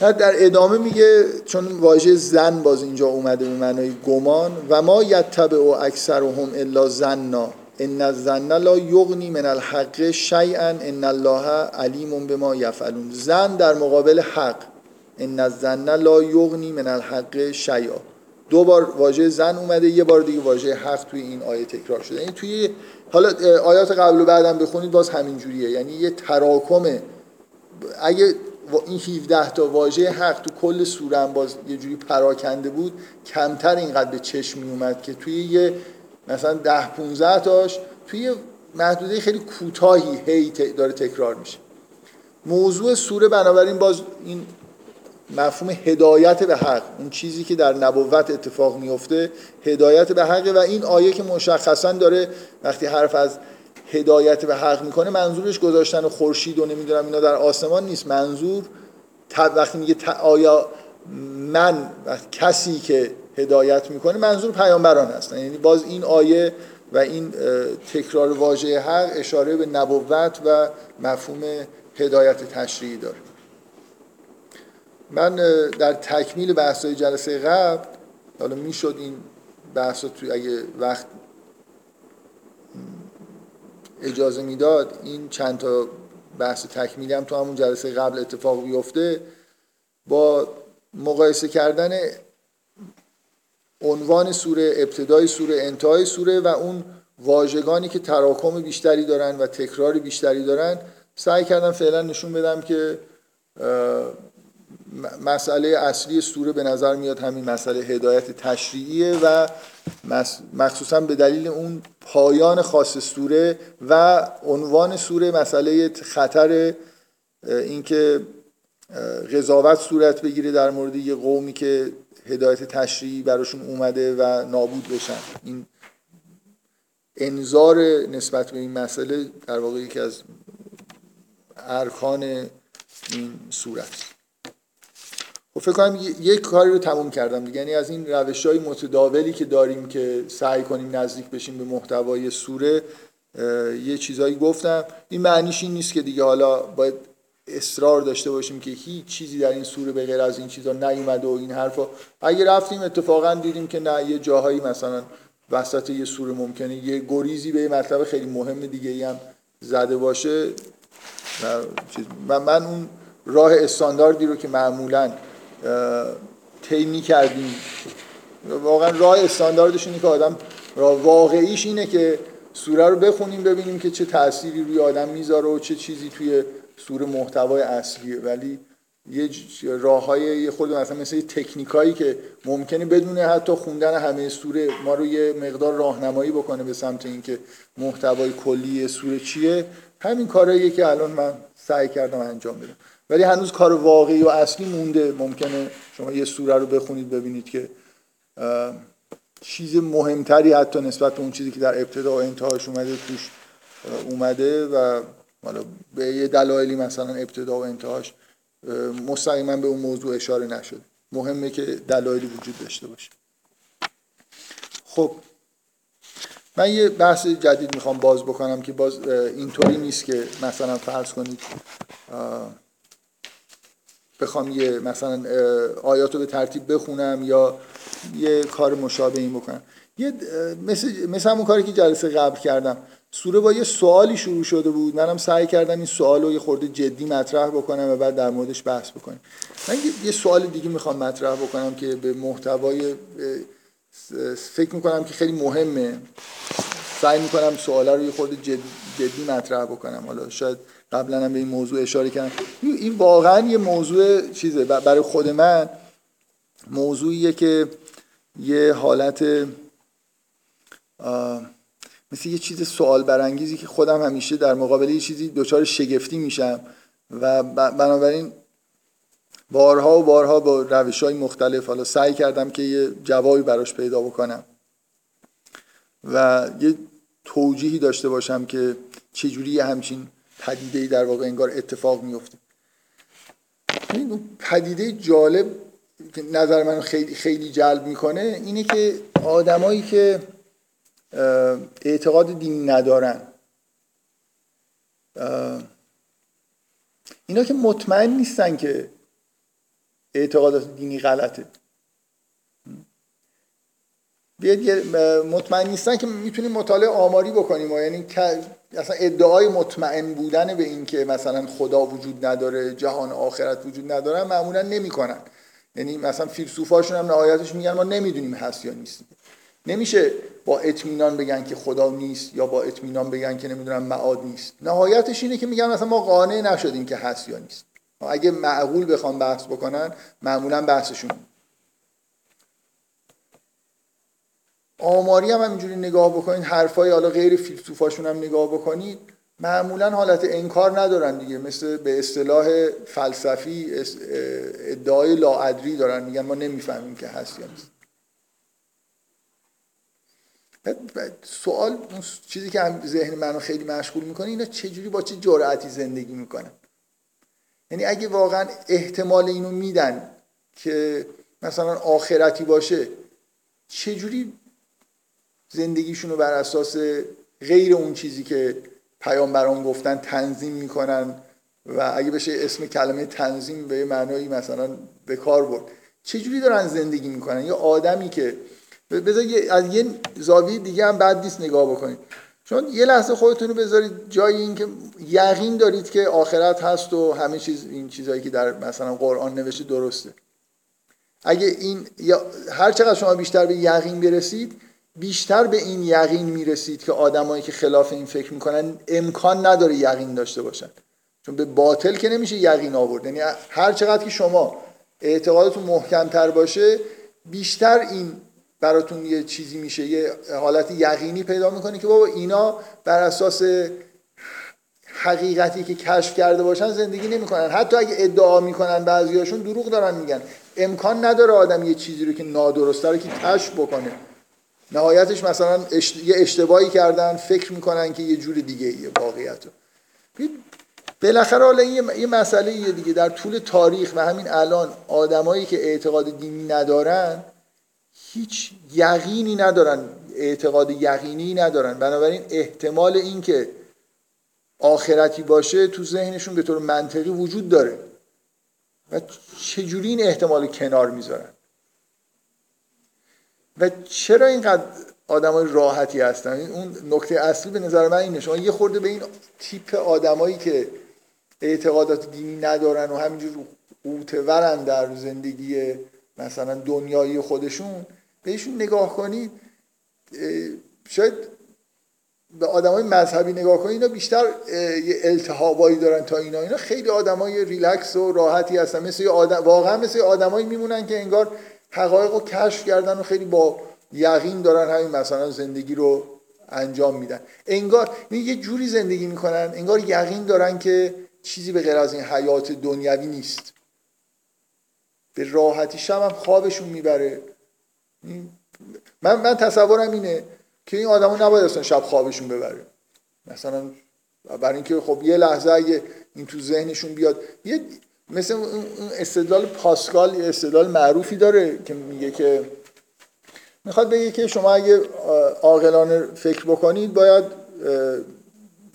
در ادامه میگه چون واژه زن باز اینجا اومده به معنای گمان و ما یتبع و اکثرهم الا زنا ان الزن لا یغنی من الحق شیئا ان الله علیم بما یفعلون. زن در مقابل حق ان الزن لا یغنی من الحق شیئا. دو بار واژه زن اومده یه بار دیگه واژه حق توی این آیه تکرار شده. یعنی توی حالا آیات قبل و بعدم بخونید باز همین جوریه یعنی یه تراکم اگه این 17 تا واژه حق تو کل سوره باز یه جوری پراکنده بود کمتر اینقدر به چشم می اومد که توی یه مثلا 10 15 تاش توی محدوده خیلی کوتاهی هی داره تکرار میشه. موضوع سوره بنابراین باز این مفهوم هدایت به حق اون چیزی که در نبوت اتفاق میفته هدایت به حق و این آیه که مشخصا داره وقتی حرف از هدایت به حق می‌کنه منظورش گذاشتن خورشید و نمی‌دونم اینا در آسمان نیست. منظور وقتی میگه آیا من کسی که هدایت می‌کنه منظور پیامبران هستن. یعنی باز این آیه و این تکرار واژه حق اشاره به نبوت و مفهوم هدایت تشریعی داره. من در تکمیل بحث‌های جلسه قبل حالا می‌شد این بحث توی اگه وقت اجازه می‌داد این چند تا بحث تکمیلی هم تو همون جلسه قبل اتفاق بیفته با مقایسه کردن عنوان سوره ابتدای سوره انتهای سوره و اون واژگانی که تراکم بیشتری دارن و تکرار بیشتری دارن سعی کردم فعلا نشون بدم که مسئله اصلی سوره به نظر میاد همین مسئله هدایت تشریعیه و مخصوصا به دلیل اون پایان خاص سوره و عنوان سوره مسئله خطر اینکه قضاوت صورت بگیره در مورد یه قومی که هدایت تشریعی براشون اومده و نابود بشن. این انظار نسبت به این مسئله در واقع یکی از ارکان این صورت خب فکر کنم یک کاری رو تموم کردم دیگه. یعنی از این روش های متداولی که داریم که سعی کنیم نزدیک بشیم به محتوای سوره یه چیزایی گفتم. این معنیش این نیست که دیگه حالا باید اصرار داشته باشیم که هیچ چیزی در این سوره به غیر از این چیزا نیومده و این حرفا. اگه رفتیم اتفاقا دیدیم که نه یه جاهایی مثلا وسط یه سوره ممکنه یه گریزی به مطلب خیلی مهم دیگه هم زده باشه. و من اون راه استانداردی رو که معمولا طی کردیم. واقعا راه استانداردش اینه که آدم راه واقعیش اینه که سوره رو بخونیم ببینیم که چه تأثیری روی آدم می‌ذاره و چه چیزی توی سوره محتوای اصلیه. ولی یه راه های یه خود مثلا مثل تکنیکایی که ممکنه بدون حتی خوندن همه سوره ما رو یه مقدار راهنمایی بکنه به سمت اینکه محتوای کلی سوره چیه همین کارهاییه که الان من سعی کردم انجام بدم. ولی هنوز کار واقعی و اصلی مونده. ممکنه شما یه سوره رو بخونید ببینید که چیز مهمتری حتی نسبت به اون چیزی که در ابتدا و انتهاش اومده توش اومده و حالا به یه دلایلی مثلا ابتدا و انتهاش مستقیما به اون موضوع اشاره نشده. مهمه که دلایلی وجود داشته باشه. خب من یه بحث جدید می‌خوام باز بکنم که باز اینطوری نیست که مثلا فرض کنید بخوام یه مثلا آیات رو به ترتیب بخونم یا یه کار مشابه این بکنم. یه مثل, مثل همون کاری که جلسه قبل کردم. سوره با یه سوالی شروع شده بود. منم سعی کردم این سوال رو یه خورده جدی مطرح بکنم و بعد در موردش بحث بکنم من یه سوال دیگه می‌خوام مطرح بکنم که به محتوای فکر می‌کنم که خیلی مهمه. سعی می‌کنم سوالا رو یه خورده جدی, جدی مطرح بکنم. حالا شاید قبلا هم به این موضوع اشاره کردم. این واقعا یه موضوع چیزه. برای خود من موضوعیه که یه حالت مثل یه چیز سوال برانگیزی که خودم همیشه در مقابل یه چیزی دچار شگفتی میشم و بنابراین بارها و بارها با روش های مختلف حالا سعی کردم که یه جوابی براش پیدا بکنم و یه توجیهی داشته باشم که چجوری همچین پدیده در واقع انگار اتفاق میفته این پدیده جالب که نظر من خیلی خیلی جلب می‌کنه اینه که آدمایی که اعتقاد دینی ندارن اینا که مطمئن نیستن که اعتقادات دینی غلطه. بیاد مطمئن نیستن که می‌تونیم مطالعه آماری بکنیم. و یعنی اصلا ادعای مطمئن بودن به این که مثلا خدا وجود نداره جهان آخرت وجود نداره معمولا نمی‌کنن. یعنی مثلا فیلسوفاشون هم نهایتش میگن ما نمی‌دونیم هست یا نیست. نمیشه با اطمینان بگن که خدا نیست یا با اطمینان بگن که نمی‌دونم معاد نیست. نهایتش اینه که میگن مثلا ما قانع نشدیم که هست یا نیست. اگه معقول بخوام بحث بکنن معمولا بحثشون آماری هم اینجوری نگاه بکنید حرفای حالا غیر فیلسوفاشون هم نگاه بکنید معمولا حالت انکار ندارن دیگه مثل به اصطلاح فلسفی ادعای لاعدری دارن میگن ما نمی‌فهمیم که هست یا نیست. سوال چیزی که هم ذهن منو خیلی مشغول می‌کنه اینا چجوری با چه جرأتی زندگی می‌کنن یعنی اگه واقعا احتمال اینو میدن که مثلا آخرتی باشه چجوری زندگیشون رو بر اساس غیر اون چیزی که پیامبران گفتن تنظیم می‌کنن و اگه بشه اسم کلمه تنظیم به معنایی مثلا به کار برد. چجوری دارن زندگی می‌کنن؟ یا آدمی که بذار از یه زاویه دیگه هم بعد نیست نگاه بکنید. چون یه لحظه خودتون رو بذارید جای این که یقین دارید که آخرت هست و همه چیز این چیزهایی که در مثلا قرآن نوشته درسته. اگه این هر چقدر شما بیشتر به یقین برسید بیشتر به این یقین می‌رسید که آدمایی که خلاف این فکر می‌کنن امکان نداره یقین داشته باشن. چون به باطل که نمیشه یقین آورد. یعنی هر چقدر که شما اعتقادتون محکمتر باشه بیشتر این براتون یه چیزی میشه یه حالت یقینی پیدا می‌کنه که بابا اینا بر اساس حقیقتی که کشف کرده باشن زندگی نمی‌کنن. حتی اگه ادعا می‌کنن بعضیاشون دروغ دارن میگن. امکان نداره آدم یه چیزی رو که نادرسته رو که کشف بکنه. نهایتش مثلا یه اشتباهی کردن فکر می‌کنن که یه جور دیگه ایه واقعیت بالاخره حالا یه مسئله یه دیگه. در طول تاریخ و همین الان آدمایی که اعتقاد دینی ندارن هیچ یقینی ندارن. اعتقاد یقینی ندارن. بنابراین احتمال اینکه آخرتی باشه تو ذهنشون به طور منطقی وجود داره. و چجوری این احتمال کنار می‌ذارن؟ و چرا اینقدر آدمای راحتی هستن؟ اون نکته اصلی به نظر من اینه. شما یه خورده به این تیپ آدمایی که اعتقادات دینی ندارن و همینجور قوتورن در زندگی مثلا دنیایی خودشون بهشون نگاه کنید شاید به آدمای مذهبی نگاه کنید اینا بیشتر یه التهابایی دارن تا اینا. اینا خیلی آدمای ریلکس و راحتی هستن. مثل آدم واقعا مثل آدمایی میمونن که انگار حقایق رو کشف کردن و خیلی با یقین دارن همین مثلا زندگی رو انجام میدن. انگار یه جوری زندگی می‌کنن انگار یقین دارن که چیزی به غیر از این حیات دنیوی نیست. به راحتی شب هم خوابشون می‌بره. من من تصورم اینه که این آدما نباید اصلا شب خوابشون ببره. مثلا برای اینکه خب یه لحظه اگه این تو ذهنشون بیاد یه مثل اون استدلال پاسکال یه استدلال معروفی داره که میگه که می‌خواد بگه که شما اگه عاقلانه فکر بکنید باید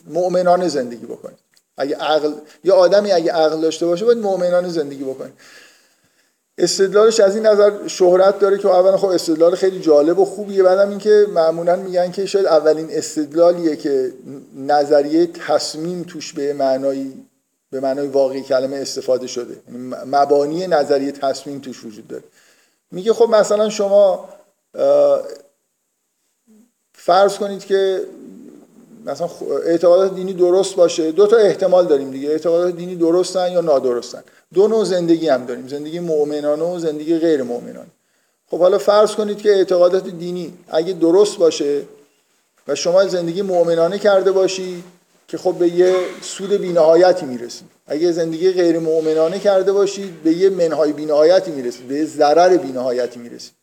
مؤمنانه زندگی بکنید. اگه عقل یا آدمی اگه عقل داشته باشه باید مؤمنانه زندگی بکنید استدلالش از این نظر شهرت داره که اولا خب استدلال خیلی جالب و خوبیه بعدم اینکه معمولا میگن که شاید اولین استدلالیه که نظریه تصمیم توش به معنای به معنای واقعی کلمه استفاده شده. یعنی مبانی نظریه تصمیم توش وجود داره. میگه خب مثلا شما فرض کنید که مثلا اعتقادات دینی درست باشه. دو تا احتمال داریم دیگه. اعتقادات دینی درستن یا نادرستن. دو نوع زندگی هم داریم. زندگی مؤمنانه و زندگی غیر مؤمنانه. خب حالا فرض کنید که اعتقادات دینی اگه درست باشه و شما زندگی مؤمنانه کرده باشی که خب به یه سود بینهایتی می‌رسید اگه زندگی غیر مؤمنانه کرده باشید به یه منهای بینهایتی می‌رسید به یه ضرر بینهایتی می‌رسید.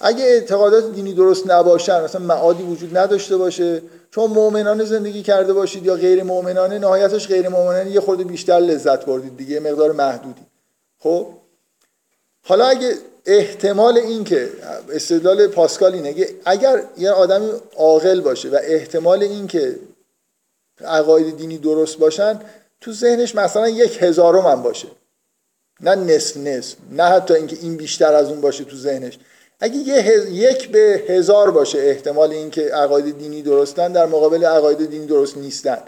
اگه اعتقادات دینی درست نباشن مثلا معادی وجود نداشته باشه شما مؤمنانه زندگی کرده باشید یا غیر مؤمنانه نهایتش غیر مؤمنانه یه خورده بیشتر لذت بردید دیگه مقدار محدودی. خب؟ حالا اگه احتمال این که استدلال پاسکال اینه اگر یه آدمی عاقل باشه و احتمال این که عقاید دینی درست باشن تو ذهنش مثلا یک هزارم هم باشه. نه نصف نصف نه حتی اینکه این بیشتر از اون باشه تو ذهنش. اگه یه یک به هزار باشه احتمال اینکه عقاید دینی درستن در مقابل عقاید دینی درست نیستن.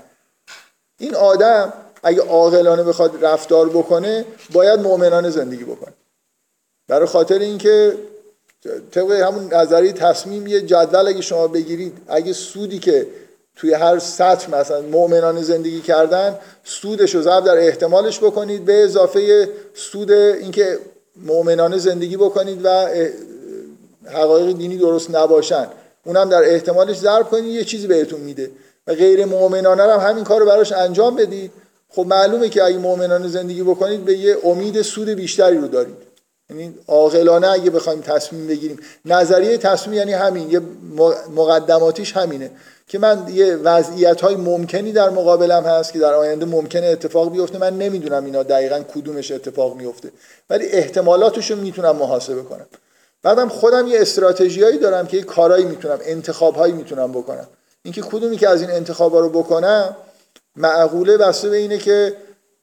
این آدم اگه عاقلانه بخواد رفتار بکنه باید مؤمنانه زندگی بکنه. برای خاطر اینکه طبق همون نظری تصمیم یه جدول اگه شما بگیرید اگه سودی که توی هر سطح مثلا مؤمنانه زندگی کردن سودش رو ضرب در احتمالش بکنید به اضافه سود اینکه مؤمنانه زندگی بکنید و حقایق دینی درست نباشن. اونم در احتمالش ضرب کنید یه چیزی بهتون میده. و غیر مؤمنانه هم همین کار رو براش انجام بدید. خب معلومه که اگه مؤمنانه زندگی بکنید به یه امید سود بیشتری رو دارید. یعنی عاقلانه اگه بخوایم تصمیم بگیریم. نظریه تصمیم یعنی همین یه مقدماتیش همینه. که من یه وضعیت های ممکنی در مقابلم هست که در آینده ممکنه اتفاق بیفته. من نمی‌دونم اینا دقیقا کدومش اتفاق میفته ولی احتمالاتش رو می‌تونم محاسبه کنم. بعدم خودم یه استراتژیایی دارم که یه کارایی می‌تونم انتخابهایی می‌تونم بکنم. اینکه کدومی که از این انتخابا رو بکنم معقوله بسته به اینه که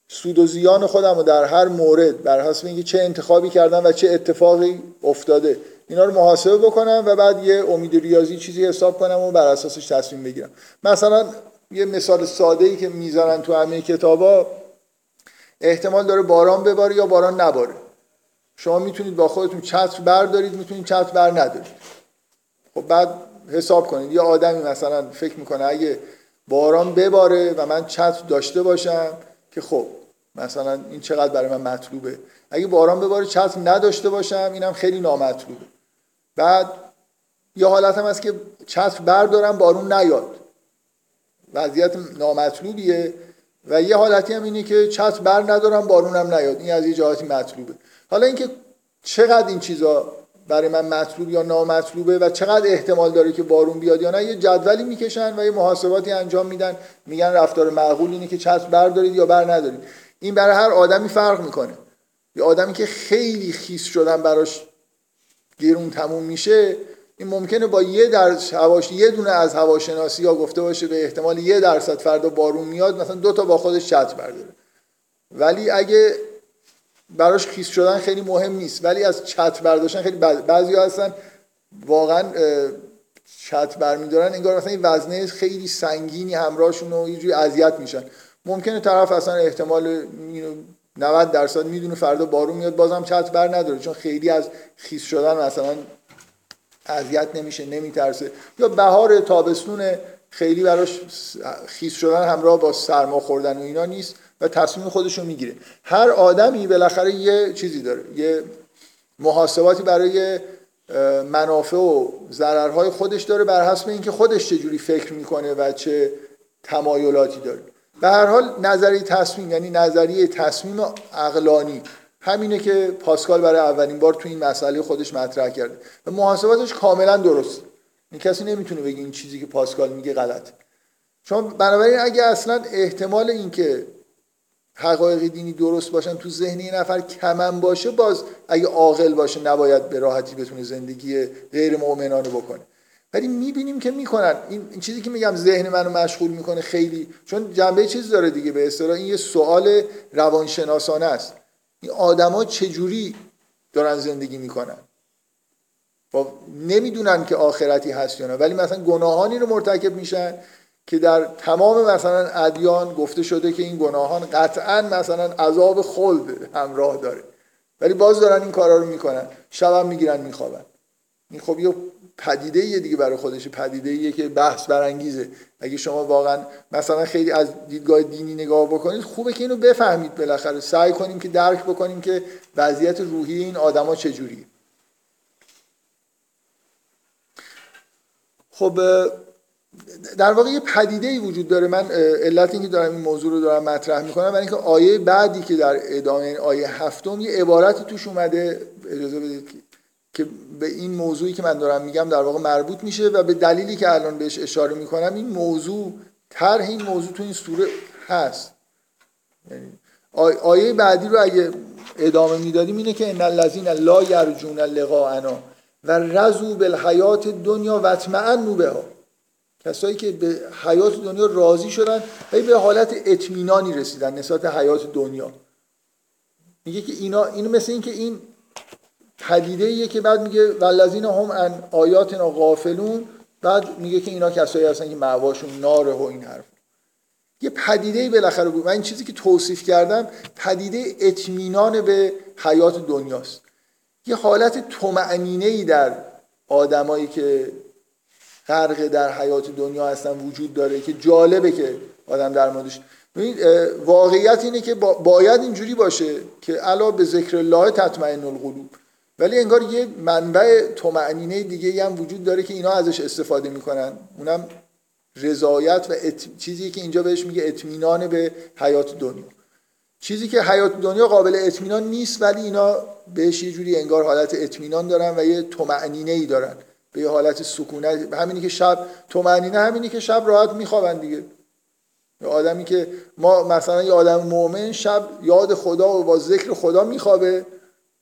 سود و زیان خودم رو در هر مورد بر حسب اینکه چه انتخابی کردم و چه اتفاقی افتاده اینا رو محاسبه بکنم و بعد یه امید ریاضی چیزی حساب کنم و بر اساسش تصمیم بگیرم. مثلا یه مثال ساده ای که می‌ذارن تو همه کتابا احتمال داره باران بباره یا باران نباره. شما می‌تونید با خودتون چتر بردارید می‌تونید چتر بر ندارید. خب بعد حساب کنید. یه آدمی مثلا فکر می‌کنه اگه باران بباره و من چتر داشته باشم که خب مثلا این چقدر برای من مطلوبه. اگه باران بباره چتر نداشته باشم اینم خیلی نامطلوبه. بعد یه حالت هم هست که چتر بردارم بارون نیاد. وضعیت نامطلوبیه و یه حالتی هم اینه که چتر بر ندارم بارونم نیاد. این از یه جهاتی مطلوبه. حالا اینکه چقدر این چیزا برای من مطلوب یا نامطلوبه و چقدر احتمال داره که بارون بیاد یا نه یه جدولی می‌کشن و یه محاسباتی انجام میدن. میگن رفتار معقول اینه که چتر بردارید یا بر ندارید. این برای هر آدمی فرق می‌کنه. یه آدمی که خیلی خیس شدن براش گرون تموم میشه این ممکنه با یه درس هواش یه دونه از هواشناسی ها گفته باشه به احتمال یه درصد فردا بارون میاد مثلا دو تا با خودش چتر برداره. ولی اگه براش خیس شدن خیلی مهم نیست. ولی از چتر برداشتن خیلی بعضی ها هستن واقعا چت برمیدارن انگار مثلا این وزنه خیلی سنگینی همراهشون و یه جوری اذیت میشن. ممکنه طرف اصلا احتمال 90 درصد می‌دونه فردا بارون میاد بازم چت بر نداره. چون خیلی از خیس شدن مثلا اذیت نمیشه نمیترسه. یا بهار تابستون خیلی براش خیس شدن همراه با سرما خوردن و اینا نیست و تصمیم خودش رو می‌گیره. هر آدمی بالاخره یه چیزی داره یه محاسباتی برای منافع و ضررهای خودش داره بر حسب اینکه خودش چجوری فکر می‌کنه و چه تمایلاتی داره. به هر حال نظریه تصمیم یعنی نظریه تصمیم اقلانی همینه که پاسکال برای اولین بار تو این مسئله خودش مطرح کرده. و محاسباتش کاملا درست. این کسی نمی‌تونه بگه این چیزی که پاسکال میگه غلطه چون بنابراین اگه اصلا احتمال اینکه حقایق دینی درست باشن تو ذهن یه نفر کمن باشه باز اگه عاقل باشه نباید به راحتی بتونه زندگی غیر مؤمنانه بکنه. ولی می‌بینیم که می‌کنن. این چیزی که میگم ذهن منو مشغول می‌کنه خیلی. چون جنبه چیز داره دیگه به اصطلاح. این یه سوال روانشناسانه است. این آدما چجوری دارن زندگی می‌کنن؟ با نمی‌دونن که آخرتی هست یا نه. ولی مثلا گناهانی رو مرتکب میشن که در تمام مثلا ادیان گفته شده که این گناهان قطعا مثلا عذاب خلد همراه داره. ولی باز دارن این کارا رو می‌کنن. شبم می‌گیرن میخوابن. این خب یه پدیده یه دیگه برای خودش پدیده ایه که بحث برانگیزه. اگه شما واقعا مثلا خیلی از دیدگاه دینی نگاه بکنید خوبه که اینو بفهمید بالاخره. سعی کنیم که درک بکنیم که وضعیت روحی این آدما چجوریه. خب در واقع یه پدیده ای وجود داره. من علت اینکه دارم این موضوع رو دارم مطرح می‌کنم برای اینکه آیه بعدی که در ادامه آیه هفتم یه عبارتی توش اومده. اجازه بدید که به این موضوعی که من دارم میگم در واقع مربوط میشه و به دلیلی که الان بهش اشاره می‌کنم این موضوع طرح این موضوع تو این سوره هست. یعنی آیه بعدی رو اگه ادامه می‌دادیم اینه که ان الذین لا یرجون لقاءنا و رزو بالحیات دنیا و اطمئنوا بها. کسایی که به حیات دنیا راضی شدن و به حالت اطمینانی رسیدن نسبت حیات دنیا. میگه که اینا اینو مثل این که این پدیده ایه که بعد میگه والذین هم ان آیاتنا غافلون بعد میگه که اینا کسایی هستن که معواشون ناره و این حرف یه پدیده ای بالاخره بود. من این چیزی که توصیف کردم پدیده اطمینان به حیات دنیاست. یه حالت طمأنینه ای در آدمایی که غرق در حیات دنیا هستن وجود داره که جالبه که آدم در موردش. واقعیت اینه که باید اینجوری باشه که علا به ذکر الله تطمئن القلوب. ولی انگار یه منبع طمأنینه دیگه هم وجود داره که اینا ازش استفاده می‌کنن. اونم رضایت و چیزی که اینجا بهش میگه اطمینان به حیات دنیا. چیزی که حیات دنیا قابل اطمینان نیست ولی اینا بهش یه جوری انگار حالت اطمینان دارن و یه طمأنینه ای دارن. به یه حالت سکونت. همینی که شب طمأنینه همینی که شب راحت میخوابن دیگه. یه آدمی که ما مثلا یه آدم مؤمن شب یاد خدا و با ذکر خدا میخوابه.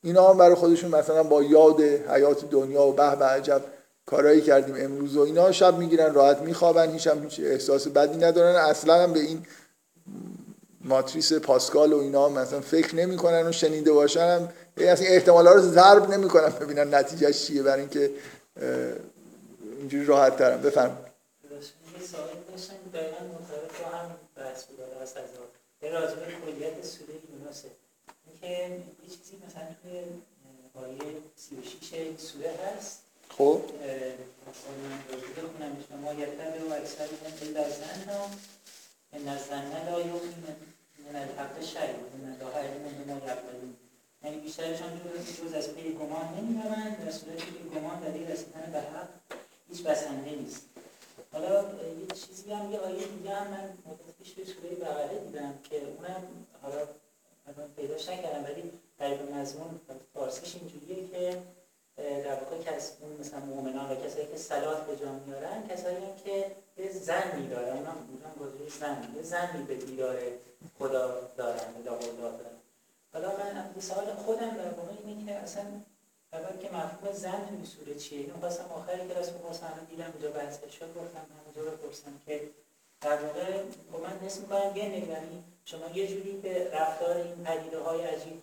اینا هم برای خودشون مثلا با یاد حیات دنیا و به به عجب کارایی کردیم امروز و اینا. شب می‌گیرن راحت میخوابن هیچ هم هیچ احساس بدی ندارن. اصلا هم به این ماتریس پاسکال و اینا مثلا فکر نمی‌کنن و شنیده باشن هم اصلا احتمالا رو ضرب نمی‌کنن ببینن نتیجهش چیه برای اینکه اینجوری راحت ترم بفرم راجع اینکه یه چیزی مثلا توی آیه 36 سوره هست. خب. مثلا شما یتبع و اکثر من در زن ها ان الزن لا یؤمن من الحق شیء من لا علم بما یعملون یعنی بیشترشان جز از پی گمان نمی‌روند در صورتی که گمان برای رسیدن به حق هیچ بسنده نیست. حالا یه چیزی هم یه آیه دیگه هم من مدت پیش به سوره بقره دیدم که اونم حالا من پیداش نکردم ولی در مضمون فارسیش اینجوریه که در واقع کس اون مثلا مؤمنان و کسایی که صلات به جا میارن کسایی که یه زنی دارن اونم بودن زن یه زنی به دیدار خدا دارن به دارن. حالا من سوال خودم در واقع اینه که اصلا اول که مفهوم زن توی سوره چیه؟ اینو خواستم آخر کلاس بپرسم دیدم اونجا بحث شد گفتم اونجا بپرسم که در واقع با من حس می‌کنم یه یعنی شما یه جوری به رفتار این پدیده های عجیب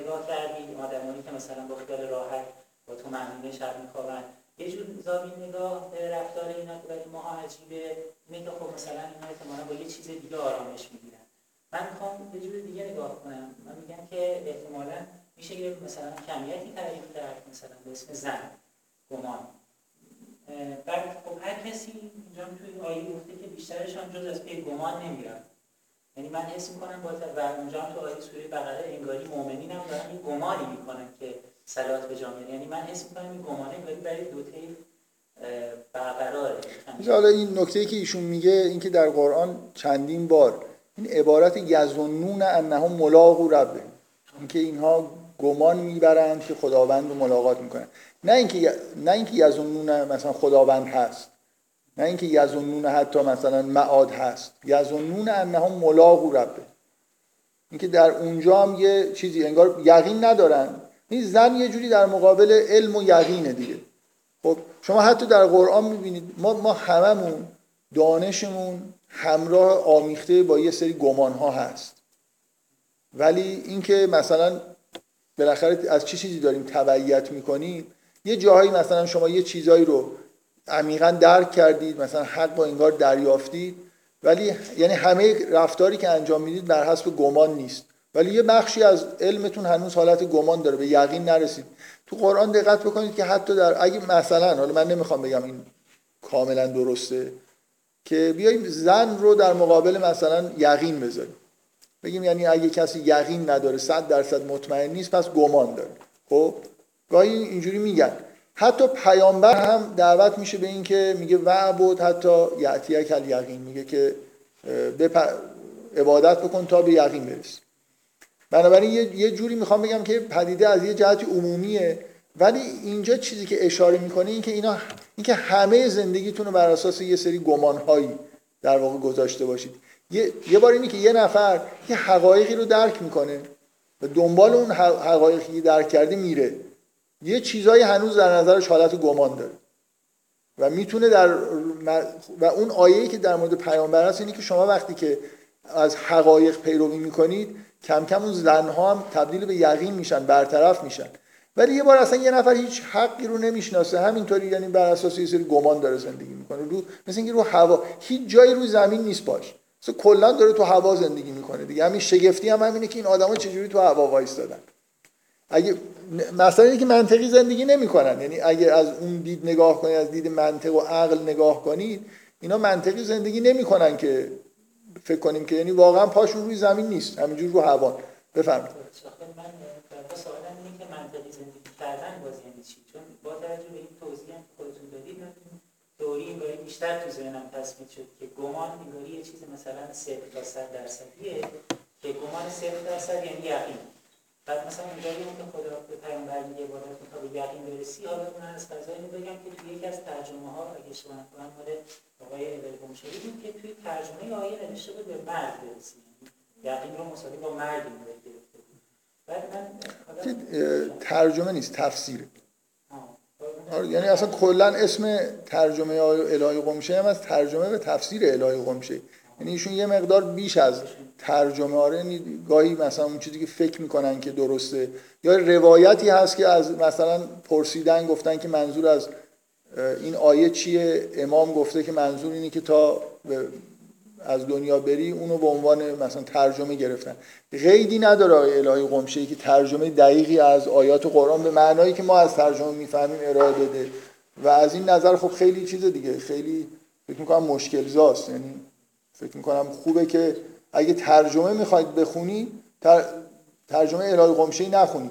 نگاه کردید آدمانی که مثلا با خیال راحت با تو معنی شب میخوابن یه جور زاویه نگاه به رفتار اینا که برای ما عجیبه اینه که خب مثلا اینا احتمالا با یه چیز دیگه آرامش می‌گیرن. من می‌خوام یه جور دیگه نگاه کنم. من میگم که احتمالا میشه یه مثلا کمیتی تعریف کرد مثلا به اسم زن گمان. بعد خب هر کسی اینجا توی آیه گفته که بیشترشان جز از پی گمان نمیرن. یعنی من حس می‌کنم با و اونجا تو آیه سوره بقره انگاری مؤمنین هم دارن این گمانی می‌کنن که صلات به جا یعنی من حس می‌کنم این گمانه انگاری برای دو طیف برقراره. حالا این نکته که ایشون میگه اینکه در قرآن چندین بار این عبارت یزنون انهم ملاقو ربه اینکه اینها گمان می‌برند که خداوند رو ملاقات می‌کنن. نه اینکه نه اینکه یزنون مثلا خداوند هست. نه اینکه یزنون حتی مثلا معاد هست یزنون انهم ملاقو ربه. اینکه در اونجا هم یه چیزی انگار یقین ندارن. این زن یه جوری در مقابل علم و یقینه دیگه. خب شما حتی در قرآن می‌بینید ما ما هممون دانشمون همراه آمیخته با یه سری گمان ها هست. ولی اینکه مثلا بالاخره از چه چی چیزی داریم تبعیت می‌کنیم؟ یه جاهایی مثلا شما یه چیزایی رو عمیقا درک کردید مثلا حق با انگار دریافتید. ولی یعنی همه رفتاری که انجام می‌دید بر حسب گمان نیست. ولی یه بخشی از علمتون هنوز حالت گمان داره به یقین نرسید. تو قرآن دقت بکنید که حتی در اگه مثلا حالا من نمی‌خوام بگم این کاملا درسته که بیایم زن رو در مقابل مثلا یقین بذاریم. بگیم یعنی اگه کسی یقین نداره صد درصد مطمئن نیست پس گمان داره. خب؟ گاهی اینجوری میگن. حتی پیامبر هم دعوت میشه به این که میگه وعبد حتی یعتیه کل یقین میگه که عبادت بکن تا به یقین برسی. بنابراین یه جوری می‌خوام بگم که پدیده از یه جهت عمومیه. ولی اینجا چیزی که اشاره می‌کنه این که اینا این که همه زندگیتون رو بر اساس یه سری گمانهایی در واقع گذاشته باشید. یه, یه بار اینی که یه نفر یه حقایقی رو درک می‌کنه و دنبال اون حقایقی درک کرده میره. یه چیزایی هنوز در نظرش حالت گمان داره. و می‌تونه در و اون آیه‌ای که در مورد پیامبر هست اینه که شما وقتی که از حقایق پیروی می‌کنید کم کم اون زنها هم تبدیل به یقین میشن برطرف میشن. ولی یه بار اصلا یه نفر هیچ حقی رو نمی‌شناسه. همینطوری یعنی بر اساس یه سری گمان داره زندگی می‌کنه. رو مثل اینکه رو هوا. هیچ جایی رو زمین نیست باش. مثلا کلا داره تو هوا زندگی می‌کنه دیگه. همین شگفتی هم همینه که این آدما چجوری تو هوا وایستادن. اگه مثلا اینه که منطقی زندگی نمی‌کنن یعنی اگه از اون دید نگاه کنید از دید منطق و عقل نگاه کنید اینا منطقی زندگی نمی‌کنن که فکر کنیم که یعنی واقعا پاشون روی زمین نیست همینجور رو هوا بفرمایید من اینه که منطقی زندگی کردن باز یعنی چی چون با توجه این توضیح هم خودتون دادید من تئوری انگاری بیشتر تو ذهنم تصمیم شد که گمان انگاری یه چیز مثلا 0 تا 100 درصدیه که گمان 0 درصد یعنی یقین بعد مثلا اونجایی که خدا به پیامبر میگه عبادت تا به یقین برسی حالا من از فضای بگم که توی یکی از ترجمه ها اگه اشتباه نکنم مال آقای ابل شدید که توی ترجمه آیه نوشته بود به مرد برسی. یقین رو مساوی با مرد گرفته بود. بعد من ترجمه نیست تفسیره آره یعنی اصلا کلا اسم ترجمه الهی قمشه هم از ترجمه به تفسیر الهی قمشه یعنی ایشون یه مقدار بیش از ترجمه آره یعنی گاهی مثلا اون چیزی که فکر می‌کنن که درسته. یا روایتی هست که از مثلا پرسیدن گفتن که منظور از این آیه چیه؟ امام گفته که منظور اینه که تا از دنیا بری اونو به عنوان مثلا ترجمه گرفتن. قیدی نداره آیه الهی قمشه که ترجمه دقیقی از آیات قرآن به معنایی که ما از ترجمه می‌فهمیم ارائه بده. و از این نظر خب خیلی چیز دیگه خیلی فکر می‌کنم مشکل زاست یعنی فکر می‌کنم خوبه که اگه ترجمه می‌خواید بخونید ترجمه الهی قمشه نخونید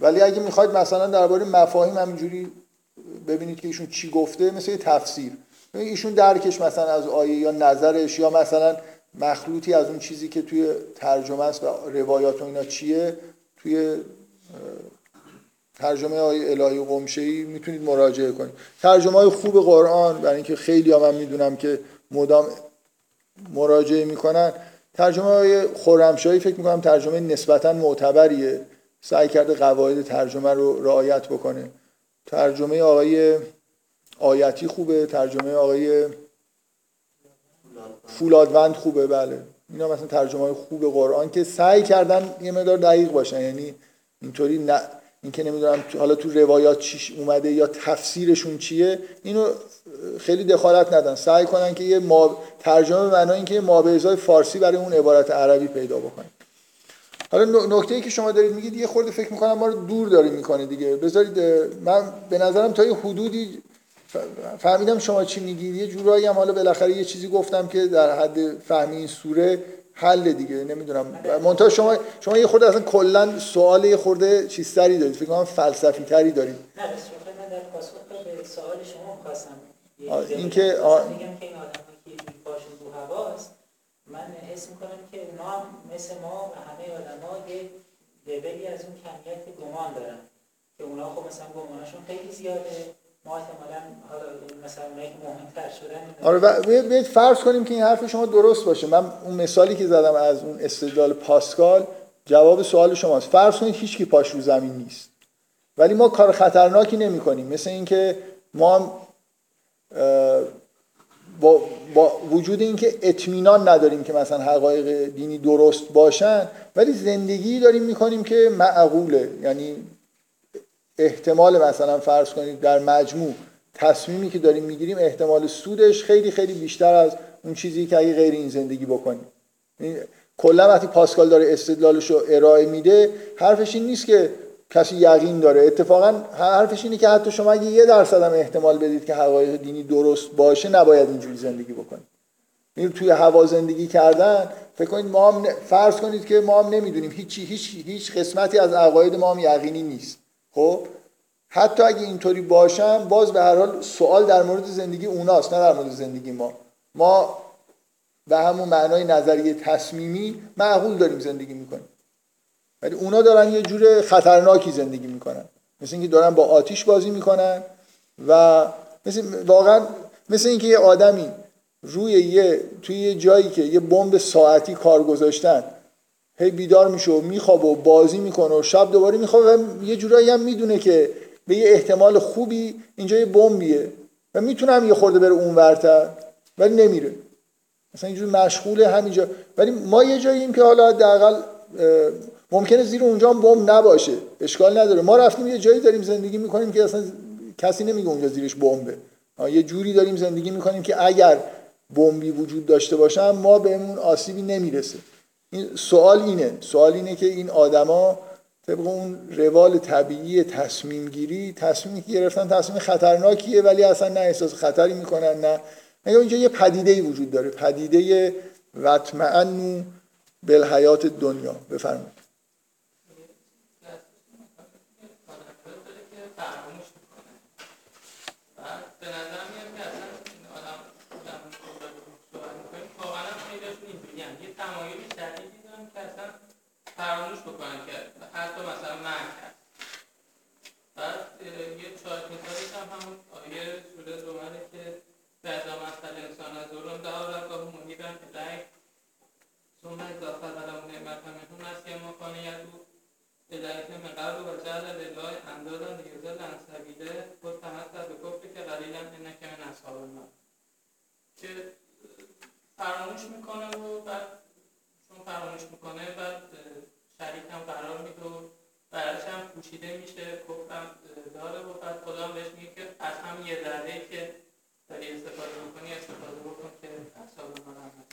ولی اگه می‌خواید مثلا درباره مفاهیم همینجوری ببینید که ایشون چی گفته مثل یه تفسیر. ایشون درکش مثلا از آیه یا نظرش یا مثلا مخلوطی از اون چیزی که توی ترجمه است و روایات و اینا چیه. توی ترجمه های الهی قمشه ای می‌تونید مراجعه کنید. ترجمه های خوب قرآن برای اینکه خیلی ها من می‌دونم که مدام مراجعه می‌کنن. ترجمه های خورمشاهی فکر می‌کنم ترجمه نسبتا معتبریه. سعی کرده قواعد ترجمه رو رعایت بکنه. ترجمه آقای آیتی خوبه ترجمه آقای فولادوند خوبه بله. اینا مثلا ترجمه های خوب قرآن که سعی کردن یه مدار دقیق باشن. یعنی اینطوری اینکه نمی‌دونم حالا تو روایات چیش اومده یا تفسیرشون چیه اینو خیلی دخالت ندن سعی کنن که یه ما ترجمه معنای اینکه ما فارسی برای اون عبارت عربی پیدا بکنن. حالا نکته ای که شما دارید میگید یه خورده فکر می‌کنم ما رو دور داری می‌کنه دیگه. بذارید من به نظرم تا یه حدودی فهمیدم شما چی میگید. یه جورایی هم حالا بالاخره یه چیزی گفتم که در حد فهمی این سوره حل دیگه نمی‌دونم. منتها شما شما یه خورده اصلا کلا سوال یه خورده چیزتری دارید. فکر کنم فلسفی تری دارید. نه من در پاسخ به سوال شما خواستم این که میگم که این آدم که پاشون رو هواست من حس می‌کنم که اونا هم مثل ما و همه آدما یه لولی از اون کمیت گمان دارن. که اونا خب مثلا گمانشون خیلی زیاده. ما حالا مثلا آره بیاید فرض کنیم که این حرف شما درست باشه. من اون مثالی که زدم از اون استدلال پاسکال جواب سوال شماست. فرض کنید هیچ کی پاش رو زمین نیست. ولی ما کار خطرناکی نمی کنیم مثل اینکه ما با, با وجود اینکه اطمینان نداریم که مثلا حقایق دینی درست باشن ولی زندگی داریم می‌کنیم که معقوله. یعنی احتمال مثلا فرض کنید در مجموع تصمیمی که داریم می‌گیریم احتمال سودش خیلی خیلی بیشتر از اون چیزی که اگه غیر این زندگی بکنیم. یعنی کلا وقتی پاسکال داره استدلالش رو ارائه میده حرفش این نیست که کسی یقین داره. اتفاقا حرفش اینه که حتی شما اگه یه درصد هم احتمال بدید که حقایق دینی درست باشه نباید اینجوری زندگی بکنید. میره توی هوا زندگی کردن فکر کنید ما هم فرض کنید که ما هم نمی‌دونیم. هیچ هیچ هیچ قسمتی از عقاید ما هم یقینی نیست. خب حتی اگه اینطوری باشم باز به هر حال سوال در مورد زندگی اوناست نه در مورد زندگی ما. ما به همون معنای نظریه تصمیمی معقول داریم زندگی می‌کنیم. ولی اونا دارن یه جور خطرناکی زندگی می‌کنن. مثل اینکه دارن با آتیش بازی می‌کنن و مثل واقعا مثل اینکه یه آدمی روی یه توی یه جایی که یه بمب ساعتی کار گذاشتن هی بیدار میشه و میخوابه و بازی می‌کنه و شب دوباره میخوابه و یه جورایی هم می‌دونه که به یه احتمال خوبی اینجا یه بمبیه و می‌تونه هم یه خورده بره اون ورتر ولی نمیره. مثلا اینجوری مشغول همینجا. ولی ما یه جاییم که حالا حداقل ممکنه زیر اونجا هم بمب نباشه. اشکال نداره. ما رفتیم یه جایی داریم زندگی می‌کنیم که اصلا کسی نمیگه اونجا زیرش بمبه. یه جوری داریم زندگی می‌کنیم که اگر بمبی وجود داشته باشم ما بهمون آسیبی نمی‌رسه. این سوال اینه. سوال اینه که این آدما طبق اون روال طبیعی تصمیم گیری تصمیمی که گرفتن تصمیم خطرناکیه ولی اصلا نه احساس خطری می‌کنن نه. مگه اینجا یه پدیده ای وجود داره؟ پدیده وطمعنو بالحیات دنیا. بفرمایید فراموش بکنن که حتی مثلا من کرد بعد یه چهار مثالیش هم همون آیه سوره زمره که بعد مثل انسان از دوران دعا رگاه محیبن الیک خلقهم نعمت منه نسي ما كان يدعو الیک من قبل و جعل لله اندادا عن سبیله و تمتع بکفر که قلیلا انک من اصحاب النار که فراموش می‌کنه و بعد چون فراموش می‌کنه بعد شریک هم قرار میده و براش هم پوشیده میشه کفرم داره و بعد خدا بهش میگه که از هم یه ذره که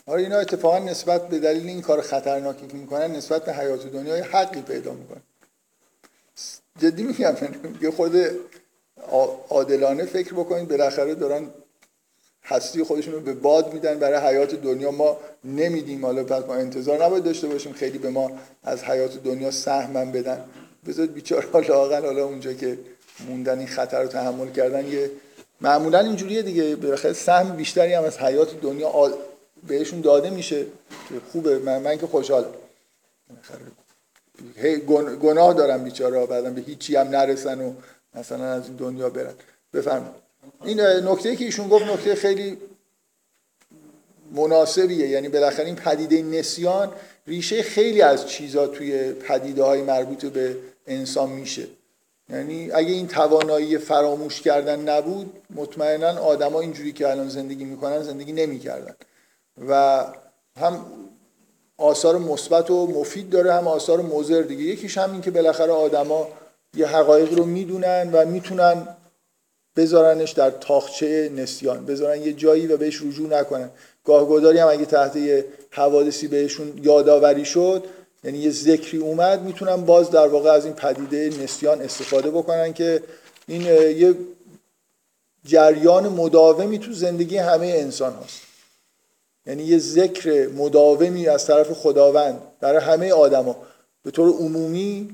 آره اینا اتفاقا نسبت به دلیل این کار خطرناکی که می‌کنن نسبت به حیات دنیا حقی پیدا می‌کنن. جدی میگم یه خود عادلانه فکر بکنید بالاخره دارن هستی خودشون رو به باد میدن. برای حیات دنیا ما نمیدیم. حالا پس ما انتظار نباید داشته باشیم خیلی به ما از حیات دنیا سهمن بدن. بذارید بیچاره لاقل حالا اونجا که موندن این خطر رو تحمل کردن یه معمولا اینجوریه دیگه. بالاخره سهم بیشتری هم از حیات دنیا بهشون داده میشه خوبه. من, من که خوشحالم. گناه دارم بیچاره بعدا به هیچی هم نرسن و مثلا از این دنیا برن. بفرمایید. این نکته که ایشون گفت نکته خیلی مناسبیه. یعنی بالاخره این پدیده نسیان ریشه خیلی از چیزا توی پدیده های مربوط به انسان میشه. یعنی اگه این توانایی فراموش کردن نبود مطمئنا آدما اینجوری که الان زندگی می‌کنن زندگی نمی‌کردن. و هم آثار مثبت و مفید داره هم آثار مضر دیگه. یکیش هم این که بالاخره آدما یه حقایقی رو می‌دونن و می‌تونن بذارنش در تاخچه نسیان بذارن یه جایی و بهش رجوع نکنن. گاهگداری هم اگه تحت یه حوادثی بهشون یادآوری شد یعنی یه ذکری اومد می‌تونن باز در واقع از این پدیده نسیان استفاده بکنن که این یه جریان مداومی تو زندگی همه انسان هست. یعنی یه ذکر مداومی از طرف خداوند برای همه آدما. به طور عمومی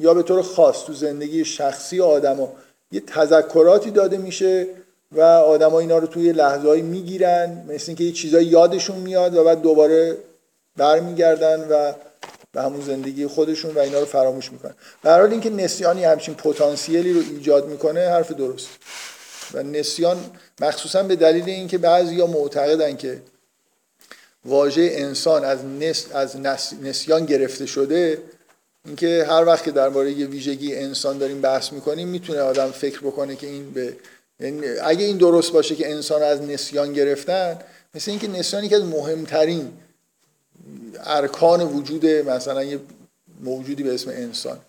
یا به طور خاص تو زندگی شخصی آدما. یه تذکراتی داده میشه و آدما اینا رو توی لحظه‌ای می‌گیرن مثل اینکه یه چیزایی یادشون میاد و بعد دوباره برمیگردن و به همون زندگی خودشون و اینا رو فراموش می‌کنن. به حال اینکه نسیانی همچین پتانسیلی رو ایجاد می‌کنه حرف درست. و نسیان مخصوصا به دلیل اینکه بعضیا معتقدن که واژه انسان از, نس، از نسیان گرفته شده اینکه هر وقت که درباره یه ویژگی انسان داریم بحث می‌کنیم می‌تونه آدم فکر بکنه که این به یعنی اگه این درست باشه که انسان از نسیان گرفتن مثل اینکه نسیان که از مهمترین ارکان وجود مثلا یه موجودی به اسم انسان.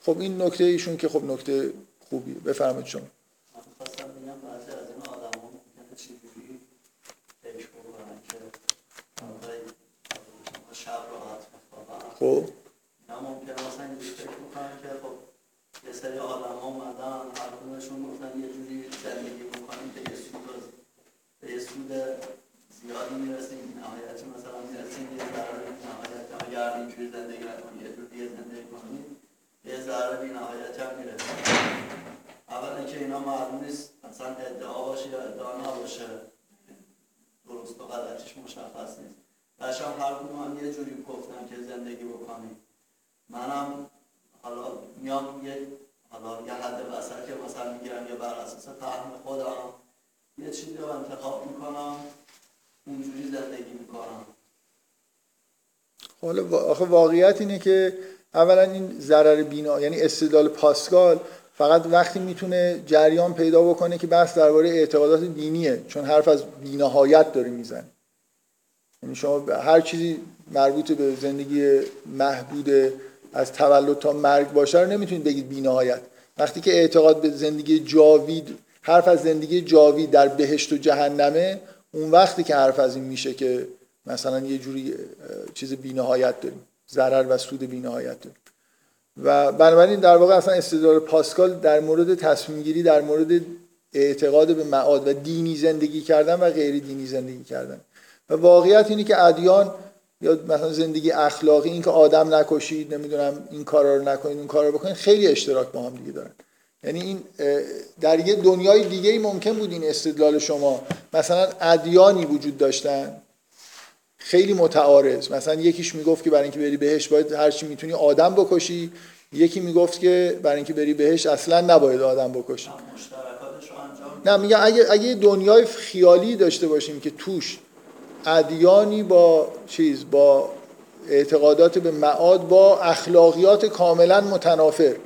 خب این نکته ایشون که خب نکته خوبی بفرمایید شما خب نه ممکنه مثلا اینجوری فکر می‌کنن که خب یه سری آدم ها اومدن هر کدومشون گفتن یه جوری زندگی بکنیم که یه سود به یه سود زیادی می‌رسیم نهایت مثلا می‌رسیم یه ضرر نهایت اگر اینجوری زندگی نکنیم یه جوری زندگی کنیم یه ضرر بی نهایت هم می‌رسیم اول اینکه اینا معلوم نیست. مثلا ادعا باشه یا ادعا نباشه. درست و غلطیش مشخص نیست. بچه‌ها هر کدوم یه جوری گفتن که زندگی بکنیم. منم حالا میام یه حالا یه حد وسط که مثلا می‌گیرم یه بر اساس فهم خودم یه چیزی رو انتخاب می‌کنم اونجوری زندگی می‌کنم. حالا آخه واقعیت اینه که اولا این ضرر بینا یعنی استدلال پاسکال فقط وقتی می‌تونه جریان پیدا بکنه که بحث درباره اعتقادات دینیه چون حرف از بینهایت داره می‌زنه. یعنی شما هر چیزی مربوط به زندگی محدود از تولد تا مرگ باشه رو نمی‌تونید بگید بینهایت. وقتی که اعتقاد به زندگی جاوید حرف از زندگی جاوید در بهشت و جهنمه اون وقتی که حرف از این میشه که مثلا یه جوری چیز بینهایت داریم ضرر و سود بینهایت داریم. و بنابراین در واقع اصلا استدلال پاسکال در مورد تصمیم گیری در مورد اعتقاد به معاد و دینی زندگی کردن و غیر دینی زندگی کردن. و واقعیت اینه که ادیان یا مثلا زندگی اخلاقی اینکه آدم نکشید نمی‌دونم این کارا رو نکنید اون کارا رو بکنید خیلی اشتراک با هم دیگه دارن. یعنی این در یه دنیای دیگه ممکن بود این استدلال شما مثلا ادیانی وجود داشتن. خیلی متعارض. مثلا یکیش می‌گفت که برای اینکه بری بهش باید هر چی می‌تونی آدم بکشی. یکی می‌گفت که برای اینکه بری بهش اصلا نباید آدم بکشی. نه میگم اگه اگه دنیای خیالی داشته باشیم که توش ادیانی با چیز با اعتقادات به معاد با اخلاقیات کاملا متنافر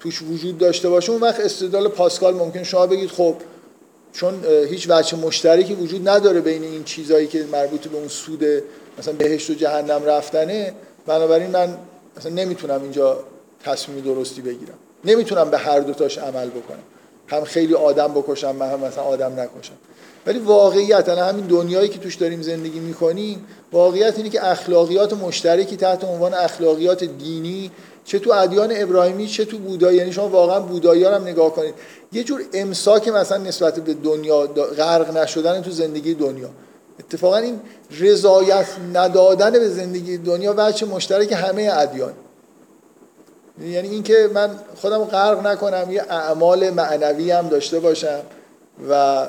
توش وجود داشته باشه اون وقت استدلال پاسکال ممکن شما بگید خب چون هیچ وجه مشترکی وجود نداره بین این چیزهایی که مربوط به اون سود مثلا بهشت و جهنم رفتنه. بنابراین من مثلا نمی‌تونم اینجا تصمیم درستی بگیرم. نمی‌تونم به هر دوتاش عمل بکنم. هم خیلی آدم بکشم هم مثلا آدم نکشم. ولی واقعیت همین دنیایی که توش داریم زندگی می‌کنیم واقعیت اینه که اخلاقیات مشترکی تحت عنوان اخلاقیات دینی چه تو ادیان ابراهیمی چه تو بودایی. یعنی شما واقعا بودایی هم نگاه کنید. یه جور امساک مثلا نسبت به دنیا غرق نشدن تو زندگی دنیا. اتفاقا این رضایت ندادن به زندگی دنیا وجه مشترک همه ادیان. یعنی اینکه من خودم غرق نکنم یه اعمال معنوی هم داشته باشم و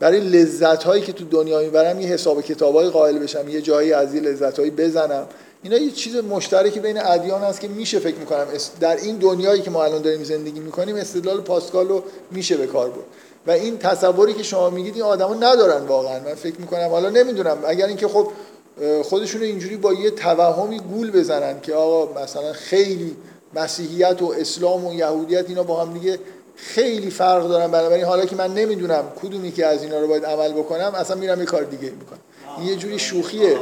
برای لذت هایی که تو دنیا می‌برم یه حساب کتابای قائل بشم یه جایی از این لذت هایی بزنم. اینا یه چیز مشترکی بین ادیان هست که میشه فکر می‌کنم. در این دنیایی که ما الان داریم زندگی می‌کنیم استدلال پاسکال رو میشه به کار برد. و این تصوری که شما میگید این آدما ندارن واقعا. من فکر می‌کنم حالا نمی‌دونم. اگر اینکه خب خودشون اینجوری با یه توهمی گول بزنن که آقا مثلا خیلی مسیحیت و اسلام و یهودیت اینا با هم دیگه خیلی فرق دارن. بنابراین حالا که من نمی‌دونم کدومی که از اینا رو باید عمل بکنم اصلا میرم یه کار دیگه می‌کنم. یه جوری شوخیه.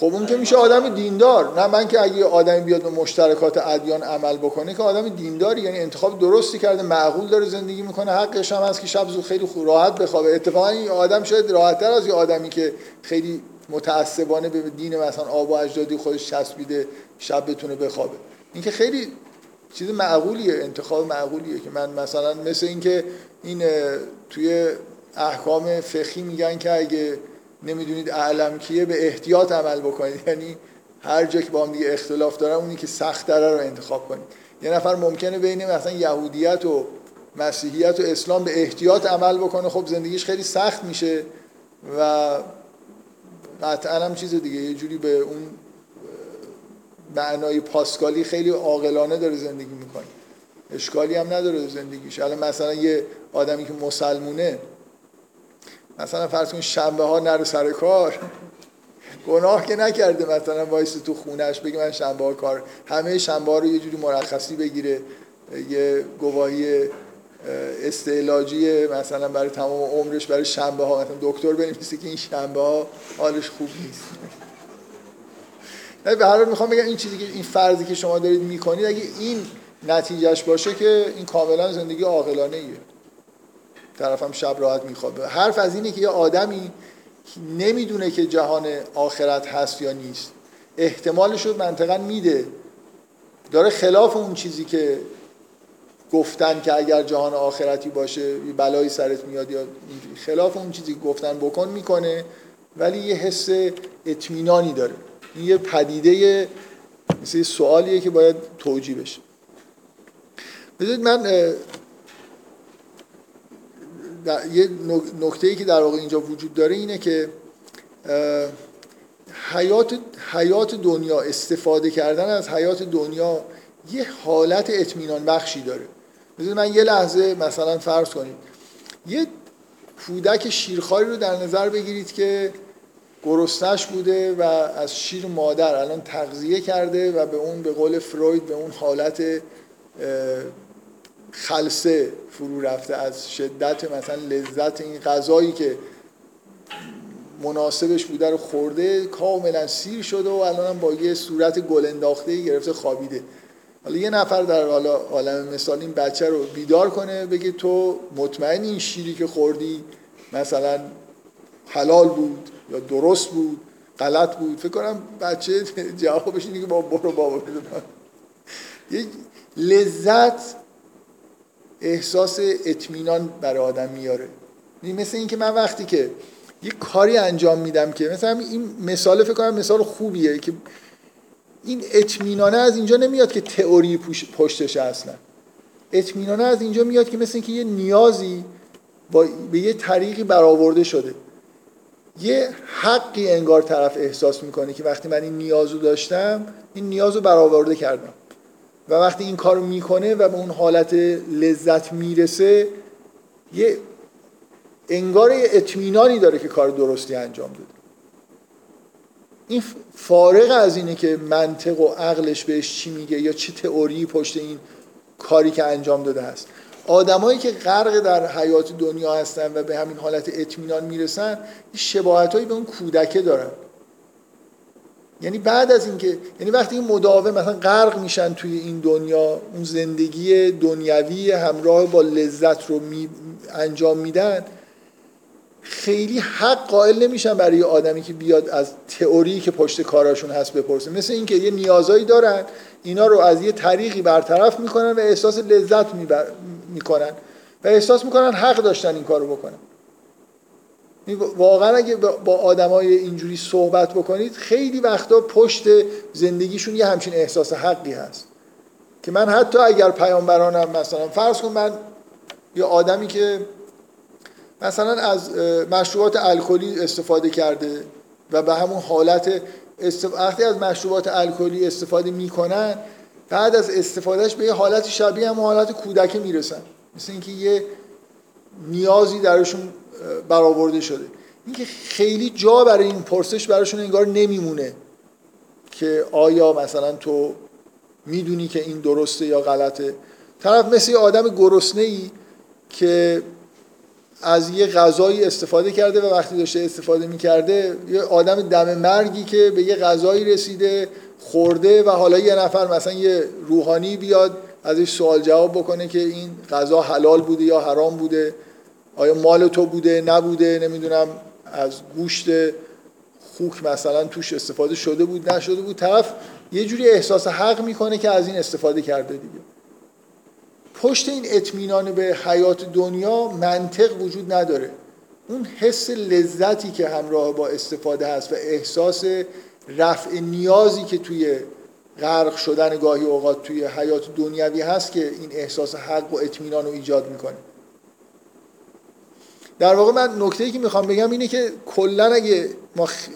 خب اون که میشه آدم دیندار نه من که اگه آدمی بیاد به مشترکات ادیان عمل بکنه که آدم دینداری یعنی انتخاب درستی کرده معقول داره زندگی می‌کنه حقش هم هست که شب زود خیلی راحت بخوابه. اتفاقا این آدم شاید راحتتر از یه آدمی که خیلی متعصبانه به دین مثلا آب و اجدادی خودش چسبیده شب بتونه بخوابه. این که خیلی چیز معقولیه انتخاب معقولیه که من مثلا مثل اینکه این توی احکام فقهی میگن که اگه نمی‌دونید اعلم کیه به احتیاط عمل بکنید. یعنی هر جا که با هم دیگه اختلاف دارن اونی که سخت رو انتخاب کنید. یه نفر ممکنه بین مثلا یهودیت و مسیحیت و اسلام به احتیاط عمل بکنه. خب زندگیش خیلی سخت میشه و قطعا هم چیز دیگه. یه جوری به اون معنای پاسکالی خیلی عاقلانه داره زندگی می‌کنه. اشکالی هم نداره زندگیش. الان مثلا یه آدمی که مسلمونه مثلا فرض کن شنبه ها نره سر کار. گناه که نکرده مثلا وایس تو خونش بگه من شنبه ها کار. همه شنبه ها رو یه جوری مرخصی بگیره. یه گواهی استعلاجی مثلا برای تمام عمرش برای شنبه ها. مثلا دکتر بنویسه که این شنبه ها حالش خوب نیست. نه به هر حال می‌خوام بگم این چیزی که این فرضی که شما دارید می‌کنید اگه این نتیجهش باشه که این کاملا زندگی عاقلانه ایه طرفم شب راحت میخوابه. حرف از اینه که یه آدمی نمی‌دونه که جهان آخرت هست یا نیست. احتمالش رو منطقا میده. داره خلاف اون چیزی که گفتن که اگر جهان آخرتی باشه بلایی سرت میاد یا. خلاف اون چیزی که گفتن بکن می‌کنه ولی یه حس اطمینانی داره. این یه پدیده مثل یه سوالیه که باید توجیه بشه. بذارید من یه نکته ای که در واقع اینجا وجود داره اینه که حیات حیات دنیا استفاده کردن از حیات دنیا یه حالت اطمینان بخشی داره. بذارید من یه لحظه مثلا فرض کنید یه کودک شیرخواری رو در نظر بگیرید که گرسنش بوده و از شیر مادر الان تغذیه کرده و به اون به قول فروید به اون حالت اه، خلسه فرو رفته از شدت مثلا لذت این غذایی که مناسبش بوده رو خورده کاملا سیر شده و الان هم با یه صورت گل انداخته گرفته خوابیده. حالا یه نفر در حالا عالم مثال این بچه رو بیدار کنه بگه تو مطمئن این شیری که خوردی مثلا حلال بود یا درست بود غلط بود؟ فکر کنم بچه جوابش اینه که با برو بابا یه لذت احساس اطمینان برای آدم میاره. یعنی مثل اینکه من وقتی که یه کاری انجام میدم که مثلا این مثال فکر کنم مثال خوبیه که این اطمینانه از اینجا نمیاد که تئوری پشتشه اصلا. اطمینانه از اینجا میاد که مثل اینکه یه نیازی با به یه طریقی برآورده شده. یه حقی انگار طرف احساس می‌کنه که وقتی من این نیازو داشتم این نیازو برآورده کردم. و وقتی این کارو می‌کنه و به اون حالت لذت می‌رسه یه انگار یه اطمینانی داره که کار درستی انجام داده. این فارغ از اینه که منطق و عقلش بهش چی میگه یا چه تئوری پشت این کاری که انجام داده هست. آدمایی که غرق در حیات دنیا هستن و به همین حالت اطمینان می‌رسن شباهتهایی به اون کودکه دارن. یعنی بعد از اینکه یعنی وقتی این مداوم مثلا غرق میشن توی این دنیا اون زندگی دنیوی همراه با لذت رو می انجام میدن خیلی حق قائل نمیشن برای یه آدمی که بیاد از تئوری که پشت کاراشون هست بپرسه مثل اینکه یه نیازایی دارن اینا رو از یه طریقی برطرف می‌کنن و احساس لذت. می‌کنن و احساس می‌کنن حق داشتن این کارو بکنن واقعا اگه با آدمای اینجوری صحبت بکنید خیلی وقتا پشت زندگیشون یه همچین احساس حقی هست. که من حتی اگر پیامبرانم مثلا فرض کن من یه آدمی که مثلا از مشروبات الکلی استفاده کرده و به همون حالت استف... وقتی از مشروبات الکلی استفاده می‌کنن بعد از استفادهش به یه حالت شبیه هم حالت کودکه می‌رسن. مثل اینکه یه نیازی درشون برآورده شده. اینکه خیلی جا برای این پرسش براشون انگار نمیمونه که آیا مثلا تو می‌دونی که این درسته یا غلطه. طرف مثل یه آدم گرسنه ای که از یه غذایی استفاده کرده و وقتی داشته استفاده می‌کرده یه آدم دم مرگی که به یه غذایی رسیده خورده و حالا یه نفر مثلا یه روحانی بیاد ازش سوال جواب بکنه که این غذا حلال بوده یا حرام بوده. آیا مال تو بوده نبوده نمی‌دونم از گوشت خوک مثلا توش استفاده شده بود نشده بود طرف یه جوری احساس حق می‌کنه که از این استفاده کرده دیگه. پشت این اطمینان به حیات دنیا منطق وجود نداره. اون حس لذتی که همراه با استفاده هست و احساس رفع نیازی که توی غرق شدن گاهی اوقات توی حیات دنیوی هست که این احساس حق و اطمینان رو ایجاد می‌کنه. در واقع من نکته که می‌خوام بگم اینه که کلا اگه ما خ...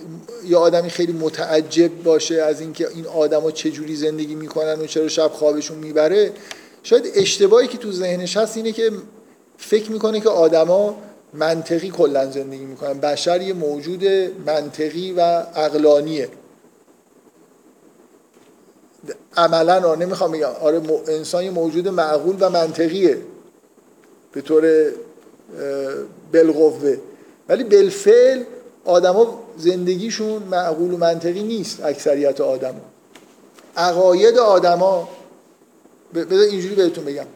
یه آدمی خیلی متعجب باشه از اینکه این آدما چه جوری زندگی می‌کنن و چرا شب خوابشون می‌بره شاید اشتباهی که تو ذهنش هست اینه که فکر می‌کنه که آدما منطقی کلا زندگی می‌کنن. بشر یه موجود منطقی و عقلانیه. عملا آره نمی‌خوام بگم. آره انسان یه موجود معقول و منطقیه. به طور بالقوه. ولی بالفعل آدما زندگیشون معقول و منطقی نیست اکثریت آدما عقاید آدما بذار اینجوری بهتون بگم.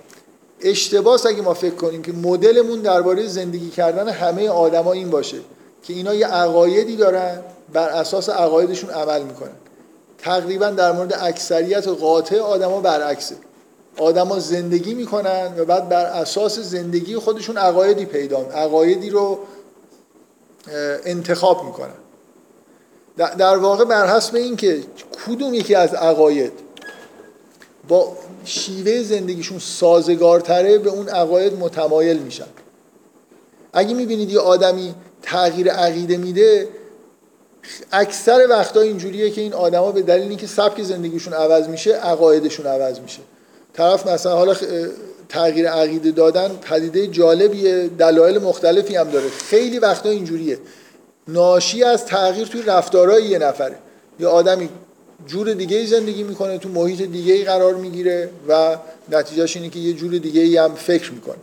اشتباس اگه ما فکر کنیم که مدلمون درباره زندگی کردن همه آدما این باشه که اینا یه عقایدی دارن بر اساس عقایدشون عمل می‌کنن. تقریبا در مورد اکثریت قاطع آدما برعکسه. آدما زندگی می‌کنن و بعد بر اساس زندگی خودشون عقایدی پیدا عقایدی رو انتخاب می‌کنن. در واقع بر حسب اینکه کدوم یکی از عقاید با شیوه زندگیشون سازگارتره به اون عقاید متمایل میشن. اگه می‌بینید یه آدمی تغییر عقیده میده اکثر وقتا اینجوریه که این آدما به دلیل اینکه سبک زندگیشون عوض میشه عقایدشون عوض میشه. طرف مثلا حالا تغییر عقیده دادن پدیده جالبیه دلایل مختلفی هم داره. خیلی وقتا اینجوریه. ناشی از تغییر توی رفتارهای یه نفره. یه آدمی جور دیگه زندگی می‌کنه تو محیط دیگه قرار می‌گیره و نتیجهش اینه که یه جور دیگه هم فکر می‌کنه.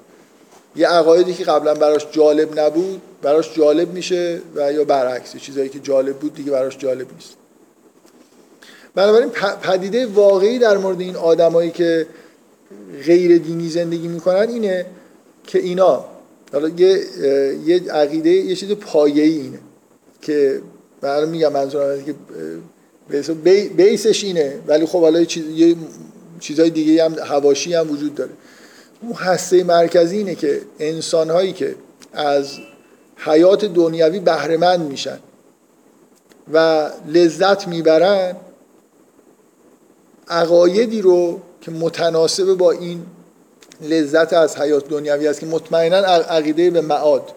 یه عقایدی که قبلا براش جالب نبود براش جالب میشه و یا برعکس چیزایی که جالب بود دیگه براش جالب نیست. بنابراین پدیده واقعی در مورد این آدمایی که غیر دینی زندگی می‌کنن اینه که اینا حالا یه یه عقیده یه چیز پایه‌ای اینه که من میگم منظورم که بیسش اینه ولی خب حالا یه چیزهای دیگه هم هواشی هم وجود داره. اون هسته مرکزی اینه که انسان هایی که از حیات دنیوی بهرهمند میشن و لذت می‌برن عقایدی رو که متناسب با این لذت از حیات دنیوی است که مطمئنا عقیده به معاد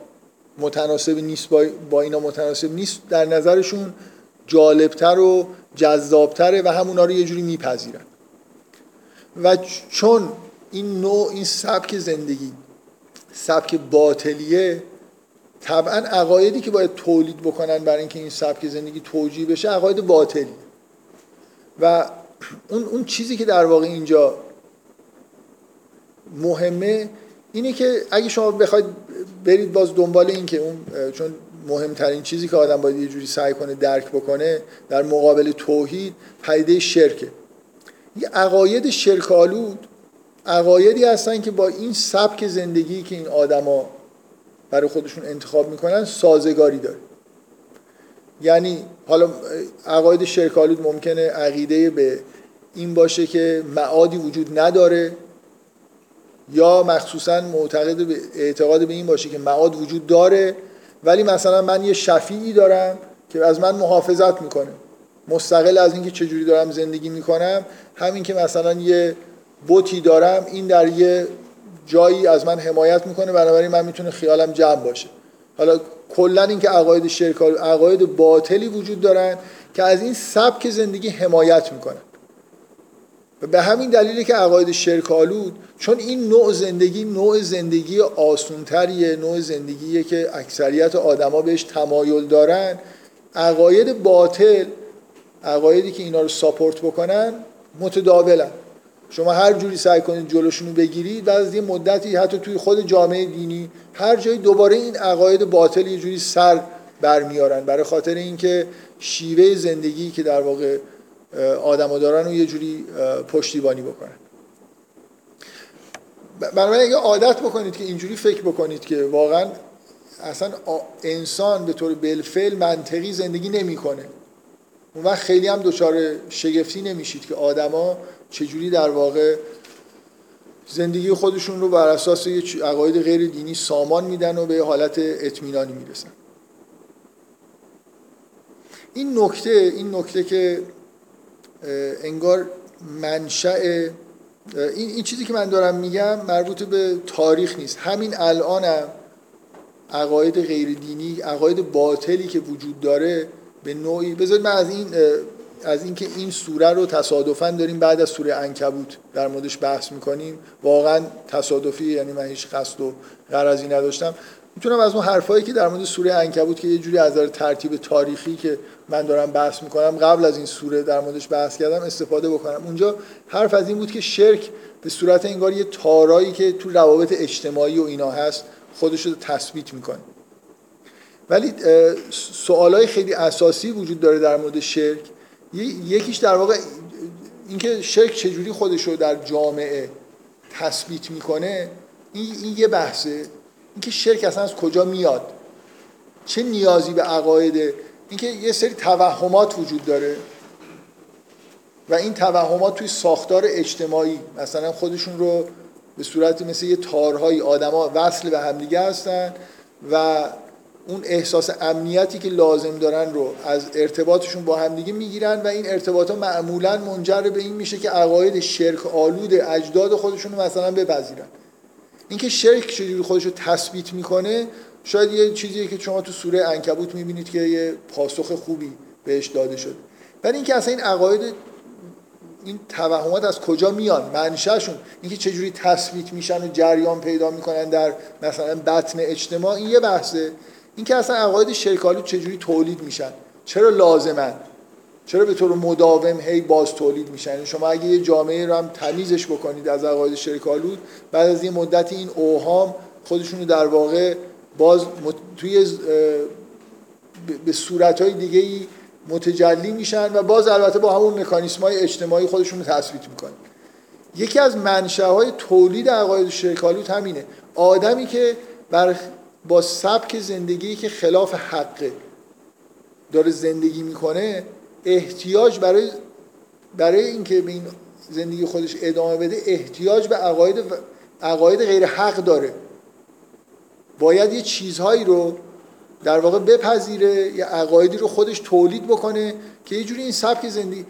متناسب نیست با اینا متناسب نیست. در نظرشون جالبتر و جذابتره و همونا رو یه جوری میپذیرن. و چون این نوع این سبک زندگی سبک باطلیه طبعا عقایدی که باید تولید بکنن برای اینکه این سبک زندگی توجیه بشه عقاید باطلی و اون اون چیزی که در واقع اینجا مهمه اینه که اگه شما بخواید برید باز دنبال این که اون چون مهمترین چیزی که آدم باید یه جوری سعی کنه درک بکنه در مقابل توحید پدیده شرکه. یه عقاید شرکالود عقایدی هستن که با این سبک زندگی که این آدما برای خودشون انتخاب می‌کنن سازگاری داره. یعنی حالا عقاید شرکالود ممکنه عقیده به این باشه که معادی وجود نداره یا مخصوصا معتقد به اعتقاد به این باشه که معاد وجود داره ولی مثلا من یه شفیعی دارم که از من محافظت می‌کنه. مستقل از اینکه چجوری دارم زندگی می‌کنم همین که مثلا یه بوتی دارم این در یه جایی از من حمایت می‌کنه بنابراین من می‌تونه خیالم جمع باشه. حالا کلا اینکه عقاید شرک عقاید باطلی وجود دارن که از این سبک زندگی حمایت می‌کنن. و به همین دلیلی که عقاید شرک آلود چون این نوع زندگی نوع زندگی آسونتریه نوع زندگیه که اکثریت آدما بهش تمایل دارن عقاید باطل عقایدی که اینا رو ساپورت بکنن متداولن. شما هر جوری سعی کنید جلوشون رو بگیرید بعد از یه مدتی حتی توی خود جامعه دینی هر جایی دوباره این عقاید باطل یه جوری سر برمیارن. برای خاطر اینکه شیوه زندگی که در واقع آدما دارن رو یه جوری پشتیبانی بکنن. بنابراین اگه عادت بکنید که اینجوری فکر بکنید که واقعا اصلا انسان به طور بالفعل منطقی زندگی نمی‌کنه اون وقت خیلی هم دچار شگفتی نمیشید که آدما چجوری در واقع زندگی خودشون رو بر اساس یه عقاید غیر دینی سامان میدن و به حالت اطمینانی می‌رسن. این نکته این نکته که انگار منشأ این, این چیزی که من دارم میگم مربوط به تاریخ نیست. همین الانم عقاید غیر دینی عقاید باطلی که وجود داره به نوعی بذارید من از این از اینکه این سوره رو تصادفا داریم بعد از سوره انکبوت در موردش بحث می‌کنیم. واقعا تصادفی یعنی من هیچ قصد و غرضی نداشتم. می‌تونم از اون حرفایی که در مورد سوره انکبوت که یه جوری از ترتیب تاریخی که من دارم بحث می‌کنم قبل از این سوره در موردش بحث کردم استفاده بکنم. اونجا حرف از این بود که شرک به صورت انگار یه تارایی که تو روابط اجتماعی و اینا هست خودش رو تثبیت می‌کنه. ولی سوالای خیلی اساسی وجود داره در مورد شرک. یکیش در واقع اینکه شرک چجوری خودش رو در جامعه تثبیت می‌کنه این, این یه بحثه. اینکه شرک اصلا از کجا میاد؟ چه نیازی به عقاید؟ اینکه یه سری توهمات وجود داره. و این توهمات توی ساختار اجتماعی مثلا خودشون رو به صورت مثل یه تارهای آدما وصل به همدیگه هستن و اون احساس امنیتی که لازم دارن رو از ارتباطشون با همدیگه می‌گیرن و این ارتباط ها معمولا منجر به این میشه که عقاید شرک آلود اجداد خودشون رو مثلا بپذیرن. اینکه شرک چجوری خودش رو تثبیت می‌کنه شاید یه چیزیه که شما تو سوره انکبوت می‌بینید که یه پاسخ خوبی بهش داده شده. ولی اینکه اصلا این عقاید این توهمات از کجا میان؟ منشأشون. اینکه چجوری تثبیت میشن و جریان پیدا می‌کنن در مثلا بطن اجتماع این یه بحثه. اینکه اصلا عقاید شرکالود چجوری تولید میشن؟ چرا لازمن؟ چرا به طور مداوم هی باز تولید میشن؟ یعنی شما اگه یه جامعه رو هم تمیزش بکنید از عقاید شرکالود بعد از یه مدتی این اوهام خودشونو در واقع باز توی به صورتهای دیگه ای متجلی میشن و باز البته با همون مکانیسم های اجتماعی خودشون رو تثبیت می‌کنن. یکی از منشه های تولید عقاید شرکالوت همینه. آدمی که بر با سبک زندگی که خلاف حقه داره زندگی می‌کنه احتیاج برای برای اینکه به این زندگی خودش ادامه بده احتیاج به عقاید عقاید غیر حق داره. باید یه چیزهایی رو در واقع بپذیره یه عقایدی رو خودش تولید بکنه که یه جوری این سبک زندگی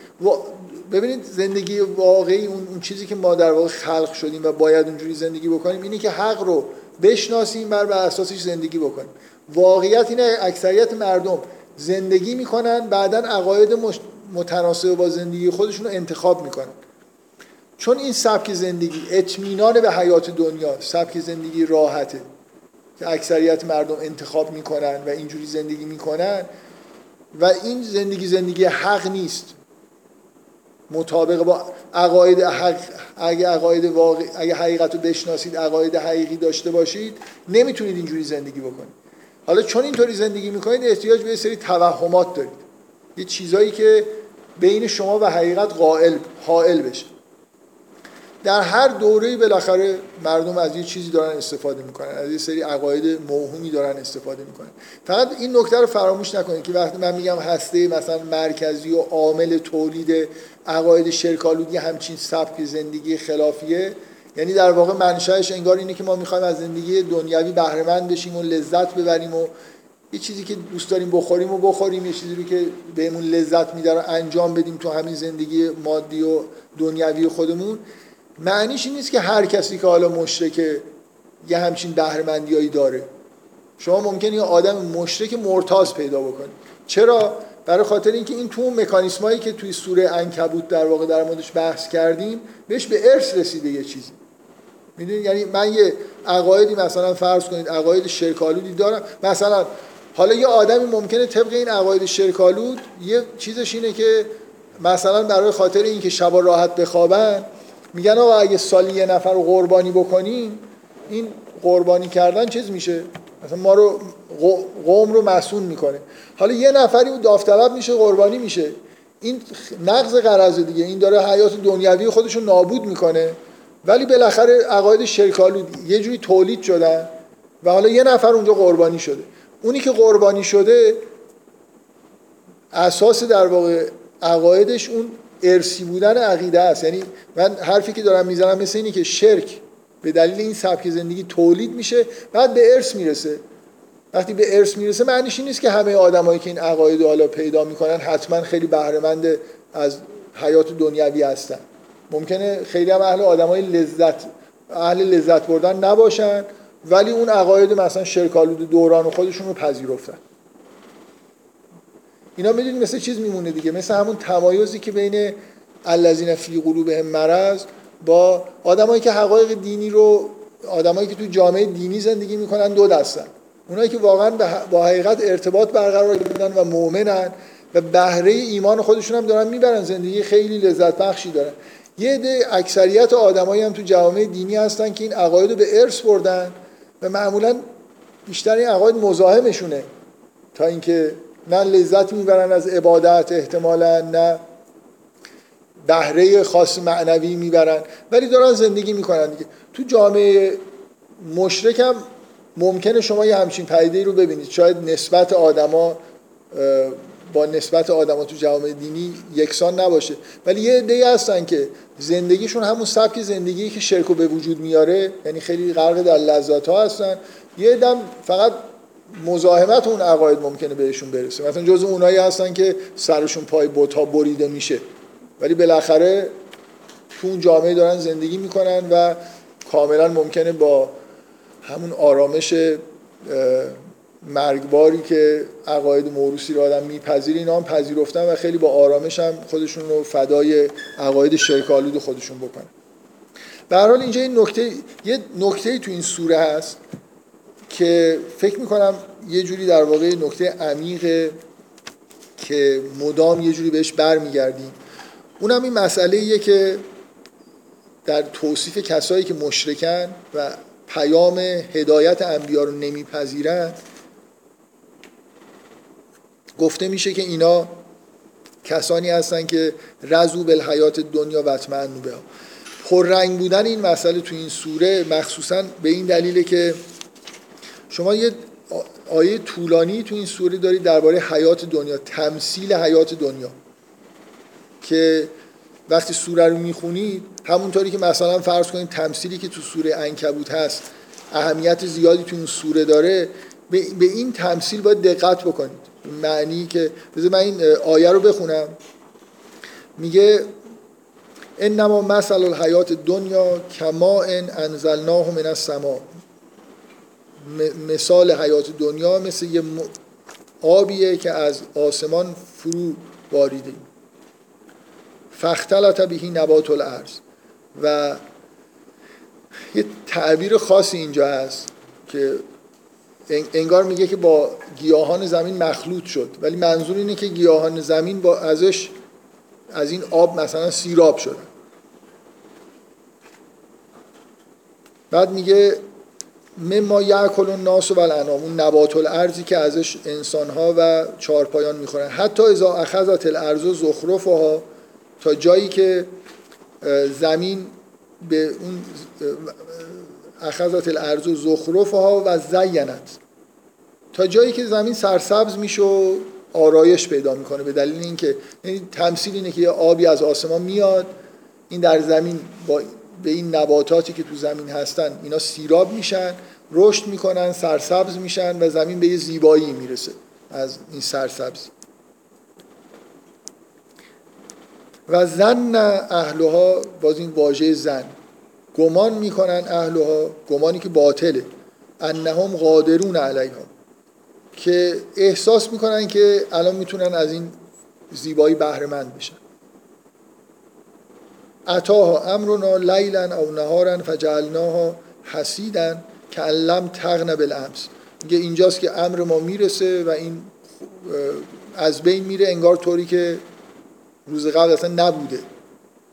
ببینید زندگی واقعی اون چیزی که ما در واقع خلق شدیم و باید اونجوری زندگی بکنیم اینه که حق رو بشناسیم بر بر اساسش زندگی بکنیم. واقعیت اینه اکثریت مردم زندگی می‌کنن بعدا عقاید متناسب با زندگی خودشون رو انتخاب می‌کنن. چون این سبک زندگی اطمینان به حیات دنیا سبک زندگی راحته که اکثریت مردم انتخاب می‌کنن و اینجوری زندگی می‌کنن و این زندگی زندگی حق نیست. مطابق با عقاید حق اگه عقاید واقع اگه حقیقت رو بشناسید عقاید حقیقی داشته باشید نمی‌تونید اینجوری زندگی بکنید. حالا چون اینطوری زندگی می‌کنید احتیاج به یه سری توهمات دارید. یه چیزایی که بین شما و حقیقت قائل حائل بشه. در هر دوره‌ای بالاخره مردم از یه چیزی دارن استفاده می‌کنن از یه سری عقاید موهومی دارن استفاده می‌کنن. فقط این نکته رو فراموش نکنید که وقتی من میگم هسته مثلا مرکزی و عامل تولید عقاید شرکالودی همچین سبک زندگی خلافیه. یعنی در واقع منشأش انگار اینه که ما می‌خوایم از زندگی دنیوی بهره مند بشیم و لذت ببریم و یه چیزی که دوست داریم بخوریم و بخوریم یه چیزی که بهمون لذت میده انجام بدیم تو همین زندگی مادی و دنیوی خودمون. معنیش این نیست که هر کسی که حالا مشرکه یه همچین بهرهمندیایی داره. شما ممکنه یه آدم مشرک مرتاز پیدا بکنید چرا؟ برای خاطر اینکه این تو اون مکانیسمایی که توی سوره انکبوت در واقع در موردش بحث کردیم بهش به ارث رسیده یه چیزی. می‌دونید یعنی من یه عقایدی مثلا فرض کنید عقاید شرکالودی دارم. مثلا حالا یه آدمی ممکنه طبق این عقاید شرکالود یه چیزش اینه که مثلا برای خاطر اینکه شبا راحت بخوابن میگن آقا اگه سالی یه نفر رو قربانی بکنیم این قربانی کردن چیز میشه؟ مثلا ما رو قو- قوم رو مسئول می‌کنه. حالا یه نفری اون داوطلب میشه قربانی میشه. این نقض قرض دیگه. این داره حیات دنیوی خودش رو نابود می‌کنه. ولی بالاخره عقاید شرکالود یه جوری تولید شدن و حالا یه نفر اونجا قربانی شده. اونی که قربانی شده اساس در واقع عقایدش اون ارسی بودن عقیده است. یعنی من حرفی که دارم می‌زنم مثل اینی که شرک به دلیل این سبک زندگی تولید میشه بعد به ارث می‌رسه. وقتی به ارث می‌رسه معنیش این نیست که همه آدمایی که این عقاید حالا پیدا می‌کنن حتما خیلی بهرهمند از حیات دنیوی هستن. ممکنه خیلی هم اهل آدمای لذت اهل لذت بردن نباشن ولی اون عقاید مثلا شرکالود دوران و خودشون رو پذیرفتن. اینا می‌دونید مثل چیز میمونه دیگه؟ مثل همون تمایزی که بین الذین فی قلوبهم مرض با آدمایی که حقایق دینی رو آدمایی که تو جامعه دینی زندگی می‌کنن دو دستن. اونایی که واقعا با حقیقت ارتباط برقرار کردن و مؤمنن و بهره ایمان خودشون هم دارن می‌برن زندگی خیلی لذت بخشی دارن. یه عده اکثریت آدمایی هم تو جوامع دینی هستن که این عقاید رو به ارث بردن و معمولا بیشتر این عقاید مزاحمشونه تا اینکه نه لذت می‌برن از عبادت احتمالا نه بهره خاص معنوی می‌برن. ولی دارن زندگی می‌کنن دیگه. تو جامعه مشرک هم ممکنه شما یه همچین پدیده رو ببینید. شاید نسبت آدما با نسبت آدما تو جوامع دینی یکسان نباشه. ولی یه عده‌ای هستن که زندگیشون همون سبک زندگی که شرک رو به وجود میاره. یعنی خیلی غرق در لذات ها هستن. یه دم فقط مزاحمت اون عقاید ممکنه بهشون برسه. مثلا جز اونایی هستن که سرشون پای بوتا بریده میشه. ولی بالاخره تو اون جامعه دارن زندگی می‌کنن و کاملا ممکنه با همون آرامش مرگباری که عقاید موروسی رو آدم میپذیره اینا هم پذیرفتن و خیلی با آرامش هم خودشون رو فدای عقاید شرکالود خودشون بکنن. به حال اینجا این نکته یه نکته تو این سوره هست که فکر می‌کنم یه جوری در واقع نکته عمیقه که مدام یه جوری بهش برمیگردیم. اونم این مسئله ایه که در توصیف کسایی که مشرکن و پیام هدایت انبیا رو نمیپذیرن گفته میشه که اینا کسانی هستن که رزو بالحیات دنیا و اطمئنوا بها پررنگ بودن این مسئله تو این سوره مخصوصا به این دلیله که شما یه آیه طولانی تو این سوره دارید درباره حیات دنیا تمثیل حیات دنیا. که وقتی سوره رو می‌خونید همونطوری که مثلا فرض کنید تمثیلی که تو سوره انکبوت هست اهمیت زیادی تو این سوره داره به این تمثیل باید دقت بکنید. معنی که بذار من این آیه رو بخونم. میگه انما مثل الحیات دنیا کما ان انزلناه من السماء م- مثال حیات دنیا مثل یه آبیه که از آسمان فرو باریده. فختلط بهی نبات الارض. و یه تعبیر خاصی اینجا هست که ان- انگار میگه که با گیاهان زمین مخلوط شد. ولی منظور اینه که گیاهان زمین با ازش از این آب مثلا سیراب شدن. بعد میگه مما یاکل الناس و الانام اون نبات الارضی که ازش انسانها و چارپایان می‌خورن. حتی اذا اخذت الارض زخرفها تا جایی که زمین به اون اخذت الارض زخرفها و زینت. تا جایی که زمین سرسبز میشه و آرایش پیدا می‌کنه به دلیل اینکه یعنی تمثیل اینه که یه آبی از آسمان میاد این در زمین با به این نباتاتی که تو زمین هستن اینا سیراب میشن رشد می‌کنن سرسبز میشن و زمین به یه زیبایی می‌رسه از این سرسبزی. و زن اهلها باز این واژه زن گمان می‌کنن اهلها گمانی که باطله انهم قادرون علیها که احساس می‌کنن که الان می‌تونن از این زیبایی بهره مند بشن. اتاها امرنا لیلا او نهارا فجعلناها حسیدا که لم تغن بالامس. میگه اینجاست که امر ما می‌رسه و این از بین میره انگار طوری که روز قبل اصلا نبوده.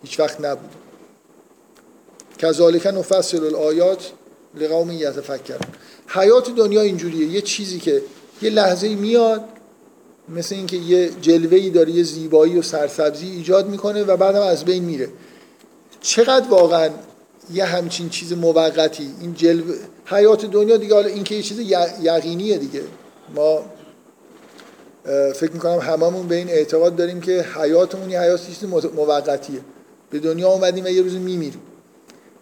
هیچ وقت نبوده. کذالک نفصل الآیات لقوم یتفکرون. حیات دنیا اینجوریه. یه چیزی که یه لحظه میاد مثل اینکه یه جلوه‌ای داره یه زیبایی و سرسبزی ایجاد می‌کنه و بعدم از بین میره. چقدر واقعا یه همچین چیز موقتی؟ این جلوه حیات دنیا دیگه حالا این که یه چیز یقینیه دیگه. ما فکر می‌کنم هممون به این اعتقاد داریم که حیاتمون یه حیات چیز موقتیه. به دنیا اومدیم و یه روز میمیریم.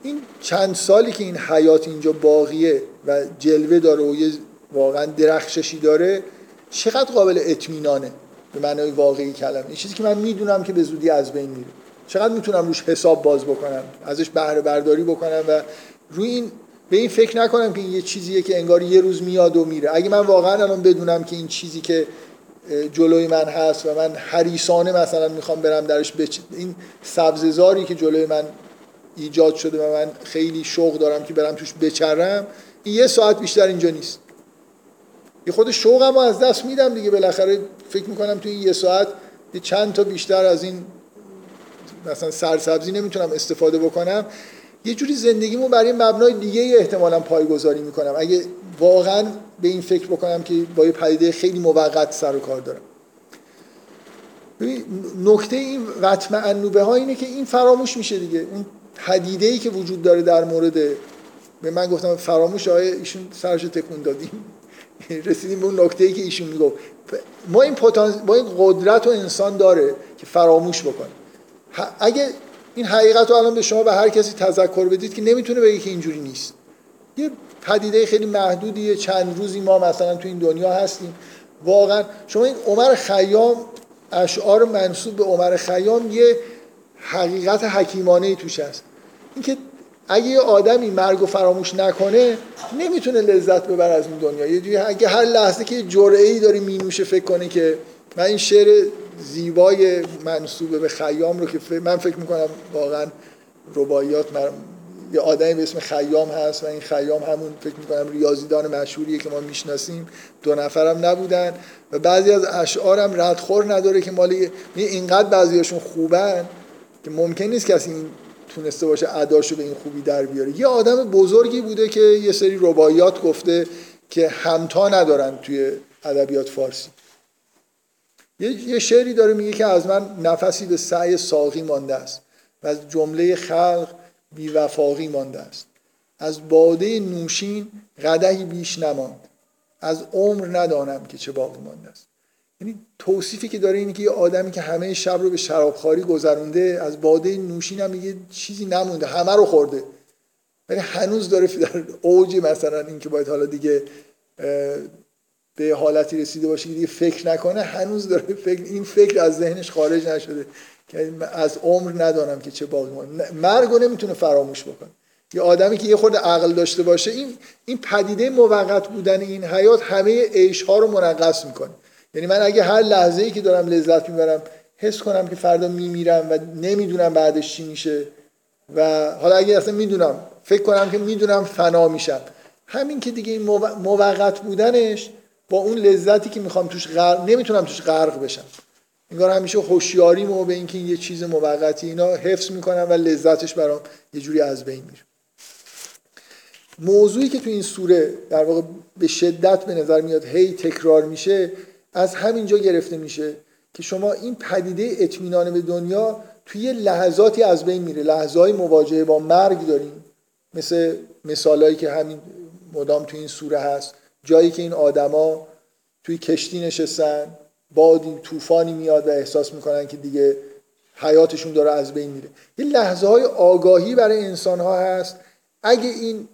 این چند سالی که این حیات اینجا باقیه و جلوه داره و یه واقعا درخششی داره چقدر قابل اطمینانه به معنای واقعی کلمه؟ این چیزی که من می‌دونم که به زودی از بین میره. چقدر می‌تونم روش حساب باز بکنم ازش بهره برداری بکنم و روی این به این فکر نکنم که این یه چیزیه که انگار یه روز میاد و میره. اگه من واقعا الان بدونم که این چیزی که جلوی من هست و من حریسانه مثلا می‌خوام برم درش بچ... این سبززاری که جلوی من ایجاد شده و من خیلی شوق دارم که برم توش بچرم این یه ساعت بیشتر اینجا نیست. یه خود شوقم از دست میدم دیگه. بالاخره فکر می‌کنم تو این یه ساعت یه چند تا بیشتر از این مثلا سرسبزی نمی‌تونم استفاده بکنم. یه جوری زندگیمو برای مبنای دیگه احتمالا پایگذاری می‌کنم. اگه واقعا به این فکر بکنم که با یه پدیده خیلی موقت سر و کار دارم. نکته این وطمه انوبه ها اینه که این فراموش میشه دیگه. اون پدیده ای که وجود داره در مورد به من گفتم فراموش آیه ایشون سرش تکون دادیم رسیدیم به اون نکته ای که ایشون می‌گفت. ما این پتانس... با این قدرت و انسان داره که فراموش بکنه. اگه این حقیقت رو الان به شما به هر کسی تذکر بدید که نمی‌تونه بگه که اینجوری نیست. یه پدیده خیلی محدودیه. چند روزی ما مثلا تو این دنیا هستیم. واقعا شما این عمر خیام اشعار منصوب به عمر خیام یه حقیقت حکیمانه ای توش هست. اینکه اگه یه آدمی مرگ و فراموش نکنه نمی‌تونه لذت ببره از این دنیا. یه اگه هر لحظه که جرعه ای داره مینوشه فکر کنه که من این شعر زیبای منصوب به خیام رو که من فکر می‌کنم واقعا رباعیات یه آدمی به اسم خیام هست و این خیام همون فکر می‌کنم ریاضیدان مشهوریه که ما می‌شناسیم. دو نفرم نبودن و بعضی از اشعارم ردخور نداره که مالی اینقدر بعضیاشون خوبن که ممکن نیست کسی این تونسته باشه اداشو به این خوبی در بیاره. یه آدم بزرگی بوده که یه سری رباعیات گفته که همتا ندارن توی ادبیات فارسی. یه شعری داره میگه که از من نفسی به سعی ساقی مانده است و از جمله خلق بیوفاقی مانده است. از باده نوشین قدهی بیش نماند. از عمر ندانم که چه باقی مانده است. یعنی توصیفی که داره اینه که یه آدمی که همه شب رو به شرابخواری گذرونده از باده نوشین هم میگه چیزی نمونده همه رو خورده. ولی هنوز داره در اوج مثلا اینکه باید حالا دیگه به حالتی رسیده باشه که دیگه فکر نکنه هنوز داره فکر این فکر از ذهنش خارج نشده که از عمر ندانم که چه باقی مانده. مرگ رو نمی‌تونه فراموش بکنه. یه آدمی که یه خورده عقل داشته باشه این این پدیده موقت بودن این حیات همه عیش ها رو منقص می‌کنه. یعنی من اگه هر لحظه ای که دارم لذت می‌برم حس کنم که فردا میمیرم و نمی‌دونم بعدش چی میشه و حالا اگه اصلا می‌دونم فکر کنم که می‌دونم فنا میشم. همین که دیگه این موقت بودنش با اون لذتی که می‌خوام توش غرق نمی‌تونم توش غرق بشم. انگار همیشه هوشیاریمو به اینکه این یه چیز موقتی اینا حفظ می‌کنم و لذتش برام یه جوری از بین میره. موضوعی که تو این سوره در واقع به شدت به نظر میاد هی تکرار میشه از همینجا گرفته میشه که شما این پدیده اطمینان به دنیا توی لحظاتی از بین میره. لحظه های مواجهه با مرگ داریم. مثل مثالهایی که همین مدام تو این سوره هست. جایی که این آدما توی کشتی نشستن بادی طوفانی میاد و احساس می‌کنن که دیگه حیاتشون داره از بین میره. این لحظه های آگاهی برای انسان ها هست. اگه این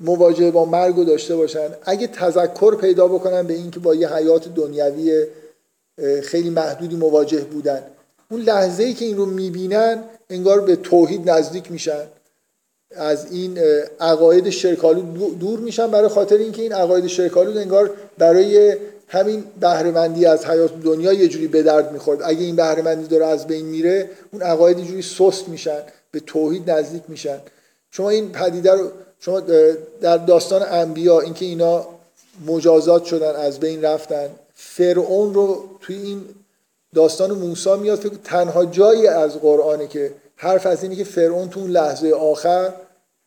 مواجهه با مرگ رو داشته باشن اگه تذکر پیدا بکنن به اینکه با یه حیات دنیوی خیلی محدودی مواجه بودن. اون لحظه ای که این رو می‌بینن انگار به توحید نزدیک میشن. از این عقاید شرکالو دور میشن برای خاطر اینکه این عقاید شرکالو انگار برای همین بهرهمندی از حیات دنیا یه جوری به درد می‌خورد. اگه این بهرهمندی داره از بین میره اون عقاید یه جوری سست میشن به توحید نزدیک میشن. شما این پدیده رو شما در داستان انبیا اینکه اینا مجازات شدن از بین رفتن فرعون رو توی این داستان موسی میاد فکر تنها جایی از قرآنه که حرف از اینه که فرعون تو اون لحظه آخر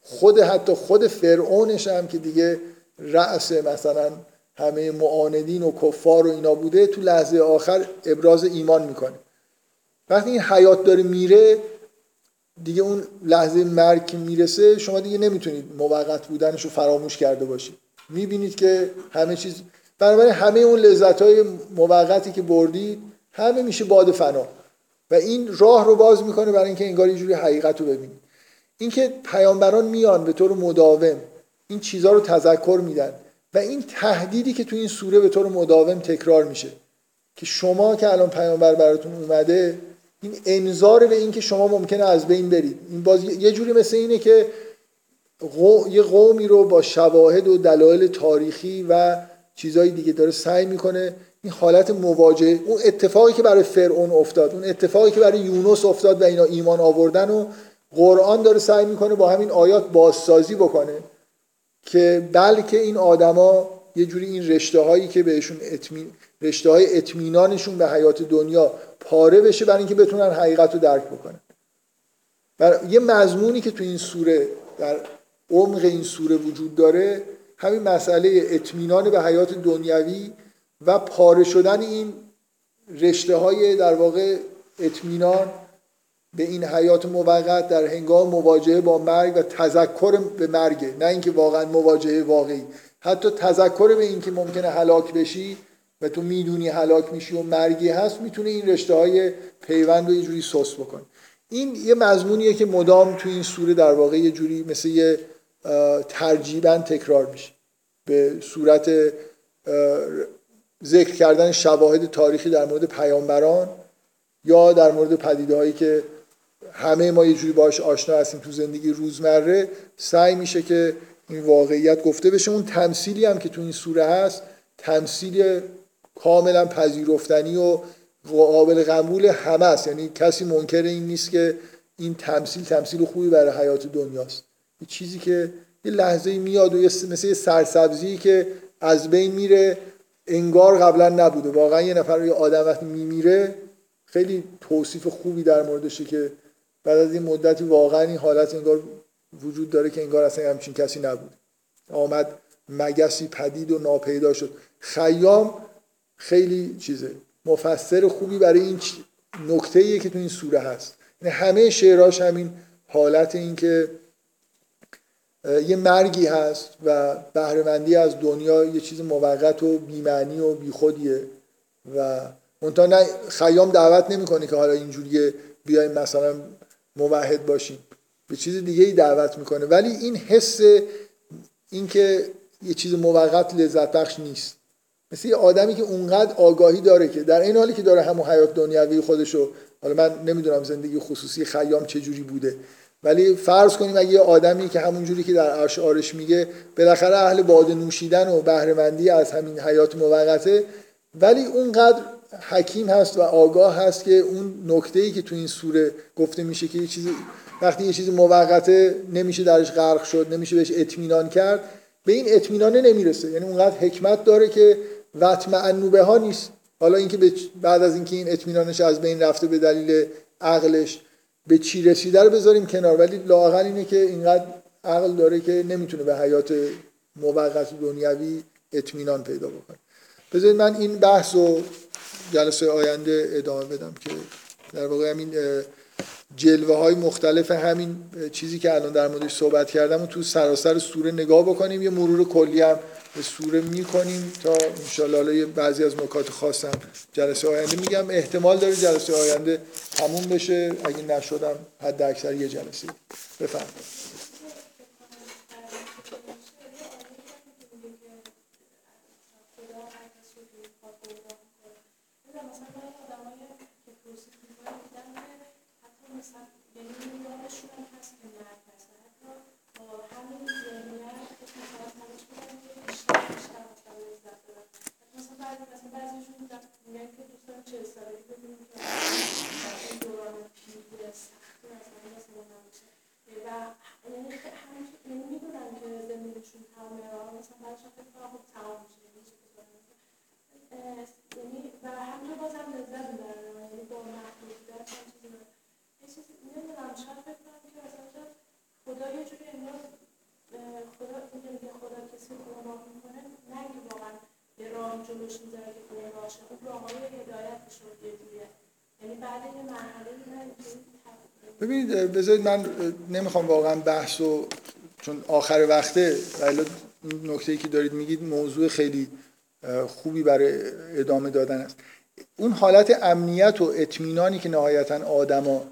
خود حتی خود فرعونش هم که دیگه رأس مثلا همه معاندین و کفار و اینا بوده تو لحظه آخر ابراز ایمان می‌کنه. وقتی این حیات داره میره دیگه اون لحظه مرگ می‌رسه شما دیگه نمی‌تونید موقت بودنش رو فراموش کرده باشید. می‌بینید که همه چیز بنابراین همه اون لذت های موقتی که بردید همه میشه باد فنا. و این راه رو باز می‌کنه برای اینکه انگار یه جوری حقیقت رو ببینید. اینکه پیامبران میان به طور مداوم این چیزها رو تذکر میدن و این تهدیدی که تو این سوره به طور مداوم تکرار میشه که شما که الان پیامبر براتون اومده این انذار به این که شما ممکنه از بین برید. این باز یه جوری مثل اینه که یه قومی رو با شواهد و دلایل تاریخی و چیزهای دیگه داره سعی می‌کنه این حالت مواجهه اون اتفاقی که برای فرعون افتاد اون اتفاقی که برای یونس افتاد و اینا ایمان آوردن و قرآن داره سعی می‌کنه با همین آیات بازسازی بکنه که بلکه این آدما یه جوری این رشته هایی که بهشون اتمین رشته های اطمینانشون به حیات دنیا پاره بشه برای اینکه بتونن حقیقت رو درک بکنن. بر یه مضمونی که تو این سوره در عمق این سوره وجود داره همین مسئله اطمینان به حیات دنیوی و پاره شدن این رشته های در واقع اطمینان به این حیات موقت در هنگام مواجهه با مرگ و تذکر به مرگ نه اینکه واقعا مواجهه واقعی. حتی تذکر به اینکه ممکنه هلاک بشی و تو می‌دونی هلاک میشی و مرگی هست می‌تونه این رشته های پیوند رو یه جوری سوس بکنه این یه مضمونیه که مدام تو این سوره در واقع یه جوری مثل یه ترجیبا تکرار میشه. به صورت ذکر کردن شواهد تاریخی در مورد پیامبران یا در مورد پدیده هایی که همه ما یه جوری باش آشنا هستیم تو زندگی روزمره سعی میشه که این واقعیت گفته بشه. اون تمثیلی هم که تو این سوره هست تمثیل کاملا پذیرفتنی و قابل قبول همه است. یعنی کسی منکر این نیست که این تمثیل تمثیل خوبی برای حیات دنیاست. یه چیزی که یه لحظه میاد و مثل یه سرسبزی که از بین میره انگار قبلا نبوده. واقعا یه نفر یه آدم میمیره خیلی توصیف خوبی در موردشه که بعد از این مدتی واقعا این حالت انگار وجود داره که انگار اصلا همچین کسی نبود. آمد مگسی پدید و ناپیدا شد. خیام خیلی چیزه. مفسر خوبی برای این نکته که تو این سوره هست. یعنی همه شعراش همین حالت این که یه مرگی هست و بهرهمندی از دنیا یه چیز موقت و بیمعنی و بیخودیه و منتها نه خیام دعوت نمی‌کنه که حالا اینجوری بیایم مثلا موحد باشیم. به چیز دیگه ای دعوت می‌کنه. ولی این حس اینکه یه چیز موقت لذت بخش نیست. مثل یه آدمی که اونقدر آگاهی داره که در این حالی که داره همون حیات دنیوی خودشو حالا من نمی‌دونم زندگی خصوصی خیام چه جوری بوده. ولی فرض کنیم اگه یه آدمی که همون جوری که در اشعارش میگه بالاخره اهل باده نوشیدن و بهرهمندی از همین حیات موقته ولی اونقدر حکیم هست و آگاه هست که اون نکته ای که تو این سوره گفته میشه که یه چیزی وقتی یه چیزی موقته نمیشه درش غرق شد نمیشه بهش اطمینان کرد به این اطمینانه نمی‌رسه. یعنی اونقدر حکمت داره که وطمعنوبه ها نیست. حالا اینکه بعد از اینکه این اطمینانش از بین رفته به دلیل عقلش به چی رسیده رو بذاریم کنار. ولی لاقل اینه که اینقدر عقل داره که نمی‌تونه به حیات موقت دنیوی اطمینان پیدا بکنه. بذارید من این بحث رو جلسه آینده ادامه بدم که در واقع همین جلوه های مختلف همین چیزی که الان در موردش صحبت کردم و تو سراسر سوره نگاه بکنیم. یه مرور کلی هم به سوره می‌کنیم تا انشالله بعضی از نکات خاصم جلسه آینده میگم. احتمال داره جلسه آینده تموم بشه. اگه نشدم حد اکثر یه جلسه. بفرمایید. ببینید بذارید من نمی‌خوام واقعا بحث و چون آخر وقته ولی نکته که دارید میگید موضوع خیلی خوبی برای ادامه دادن است. اون حالت امنیت و اطمینانی که نهایتا آدما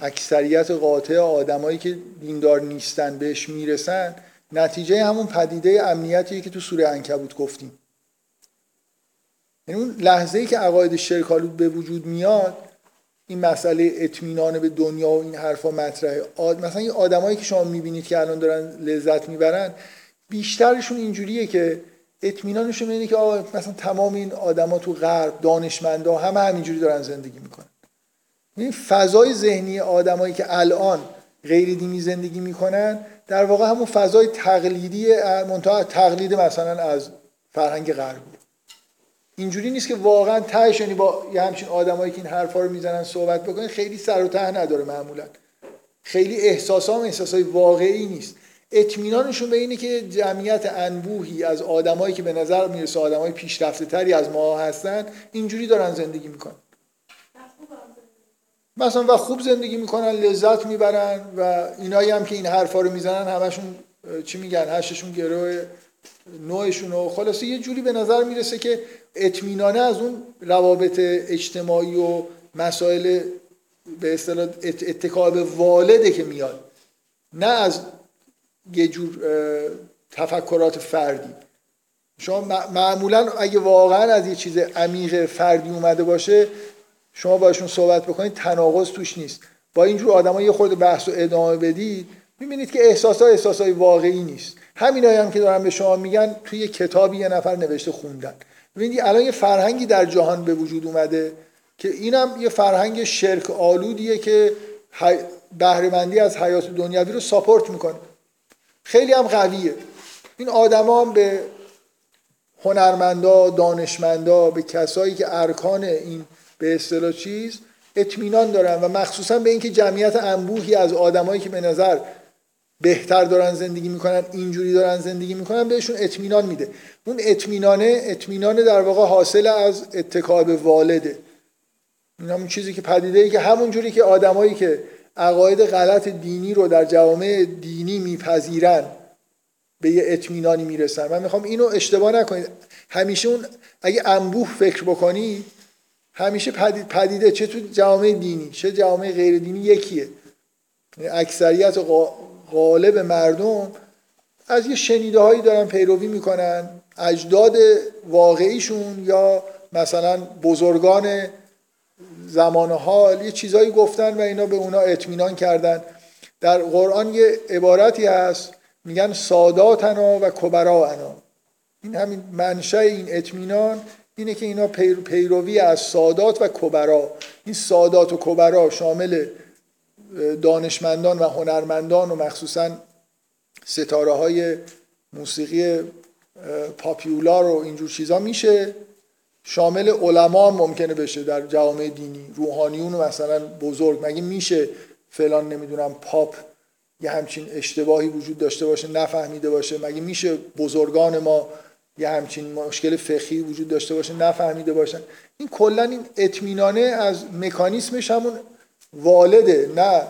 اکثریت قاطع آدمایی که دیندار نیستن بهش می‌رسن نتیجه همون پدیده امنیتیه که تو سوره عنکبوت گفتیم. یعنی اون لحظه ای که عقاید شرکالود به وجود میاد این مسئله اطمینان به دنیا و این حرفا مطرحه. آد... مثلا این آدمایی که شما می‌بینید که الان دارن لذت می‌برن بیشترشون اینجوریه که اطمینانشون اینه که آقا مثلا تمام این آدما تو غرب دانشمندا همه همینجوری دارن زندگی می‌کنن. این فضای ذهنی آدمایی که الان غیر دینی زندگی می‌کنن در واقع همون فضای تقلیدی منتها تقلید مثلا از فرهنگ غربی اینجوری نیست که واقعا تهش یعنی با یه همچین آدمایی که این حرفا رو می‌زنن صحبت بکنن خیلی سر و ته نداره معمولا. خیلی احساس هم احساسای واقعی نیست. اطمینانشون به اینه که جمعیت انبوهی از آدمایی که به نظر می‌رسه آدمای پیشرفته تری از ما هستن اینجوری دارن زندگی می‌کنن. مثلا و خوب زندگی می‌کنن لذت می‌برن و اینایی هم که این حرفا رو می‌زنن همشون چی میگن؟ هشتشون گروه نوعشون و خلاصه یه جوری به نظر می‌رسه که اطمینانه از اون روابط اجتماعی و مسائل به اصطلاح اتکا به والده که میاد نه از یه جور تفکرات فردی. شما معمولا اگه واقعا از یه چیز عمیق فردی اومده باشه شما باشون صحبت بکنید تناقض توش نیست. با اینجور آدما یه خورده بحث و ادامه بدید می‌بینید که احساس ها احساس های واقعی نیست. همین هم که دارن به شما میگن توی یه کتابی یه نفر نوشته خوندن. ببینید الان یه فرهنگی در جهان به وجود اومده که اینم یه فرهنگ شرک آلودیه که بهرهمندی از حیات دنیوی رو ساپورت می‌کنه. خیلی هم قویه. این آدما هم به هنرمندا دانشمندا به کسایی که ارکان این به اصطلاح چیز اطمینان دارن و مخصوصا به اینکه جمعیت انبوهی از آدمایی که به نظر بهتر دارن زندگی می‌کنن اینجوری دارن زندگی می‌کنن بهشون اطمینان میده. اون اطمینانه اطمینان در واقع حاصل از اتکا به والده. این همون چیزی که پدیده ای که همون جوری که آدمایی که عقاید غلط دینی رو در جوامع دینی میپذیرن به یه اطمینانی می‌رسن. من می‌خوام اینو اشتباه نکنید. همیشه اون اگه انبوه فکر بکنی همیشه پدیده چه تو جوامع دینی چه جوامع غیر دینی یکیه. یعنی اکثریت غالب مردم از یه شنیده هایی دارن پیروی می‌کنن اجداد واقعیشون یا مثلا بزرگان زمان حال یه چیزایی گفتن و اینا به اونا اطمینان کردن. در قرآن یه عبارتی هست میگن ساداتنا و کبرانا این همین منشأ این اطمینان اینه که اینا پیروی از سادات و کبرا این سادات و کبرا شامل دانشمندان و هنرمندان و مخصوصا ستاره های موسیقی پاپیولار و اینجور چیزا میشه. شامل علما هم ممکنه بشه در جوامع دینی روحانیون مثلا بزرگ. مگه میشه فلان نمی‌دونم پاپ یه همچین اشتباهی وجود داشته باشه نفهمیده باشه؟ مگه میشه بزرگان ما یه همچین مشکل فقهی وجود داشته باشه نفهمیده باشن؟ این کلا این اطمینانه از مکانیسمش همون والده نه.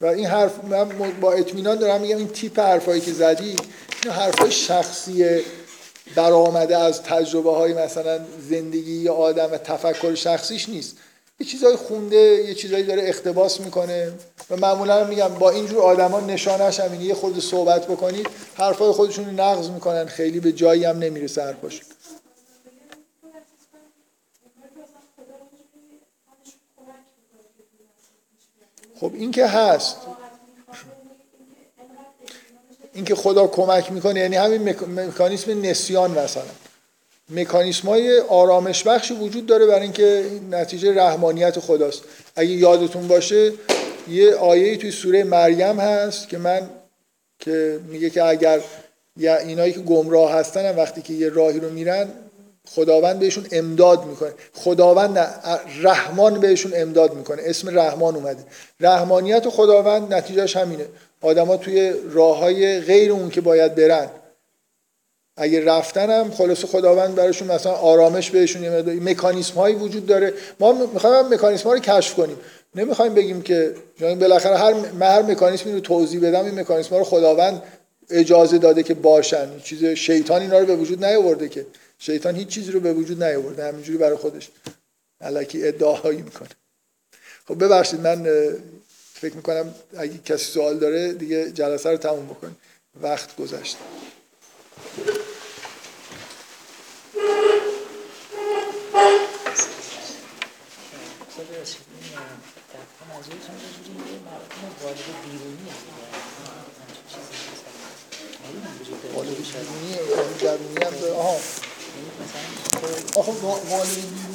و این حرف من با اطمینان دارم میگم این تیپ حرفایی که زدی این حرفای شخصی برآمده از تجربه های مثلا زندگی آدم و تفکر شخصیش نیست. یه چیزای خونده یه چیزایی داره اقتباس می‌کنه. و معمولا میگم با اینجور آدما نشانش همینه. یه خورده صحبت بکنید حرفای خودشون نقض می‌کنن. خیلی به جایی هم نمی‌رسه حرفاشون خب این که هست. این که خدا کمک می‌کنه یعنی همین مکانیسم نسیان مثلا. مکانیسم های آرامش بخشی وجود داره برای اینکه نتیجه رحمانیت خداست. اگه یادتون باشه یه آیه توی سوره مریم هست که من که میگه که اگر یا اینایی که گمراه هستن وقتی که یه راهی رو میرن خداوند بهشون امداد می‌کنه. خداوند رحمان بهشون امداد می‌کنه. اسم رحمان اومده. رحمانیت و خداوند نتیجهش همینه. آدما توی راه های غیر اون که باید برن. اگه رفتن هم خلاص خداوند براشون مثلا آرامش بهشون یه مکانیسم هایی وجود داره. ما می‌خوایم مکانیسم ها رو کشف کنیم. نمی‌خوایم بگیم که یعنی بالاخره هر من هر مکانیسمی رو توضیح بدم این مکانیسم ها رو خداوند اجازه داده که باشن. چیز شیطان اینا رو به وجود نیاورده که. شیطان هیچ چیزی رو به وجود نیاورده همینجوری برای خودش الکی ادعاهایی می‌کنه. خب ببخشید من فکر می‌کنم اگه کسی سوال داره دیگه جلسه رو تموم بکنیم. وقت گذشت. یعنی درونی هم. آها یعنی مثلا آخه وا- والد بیرونی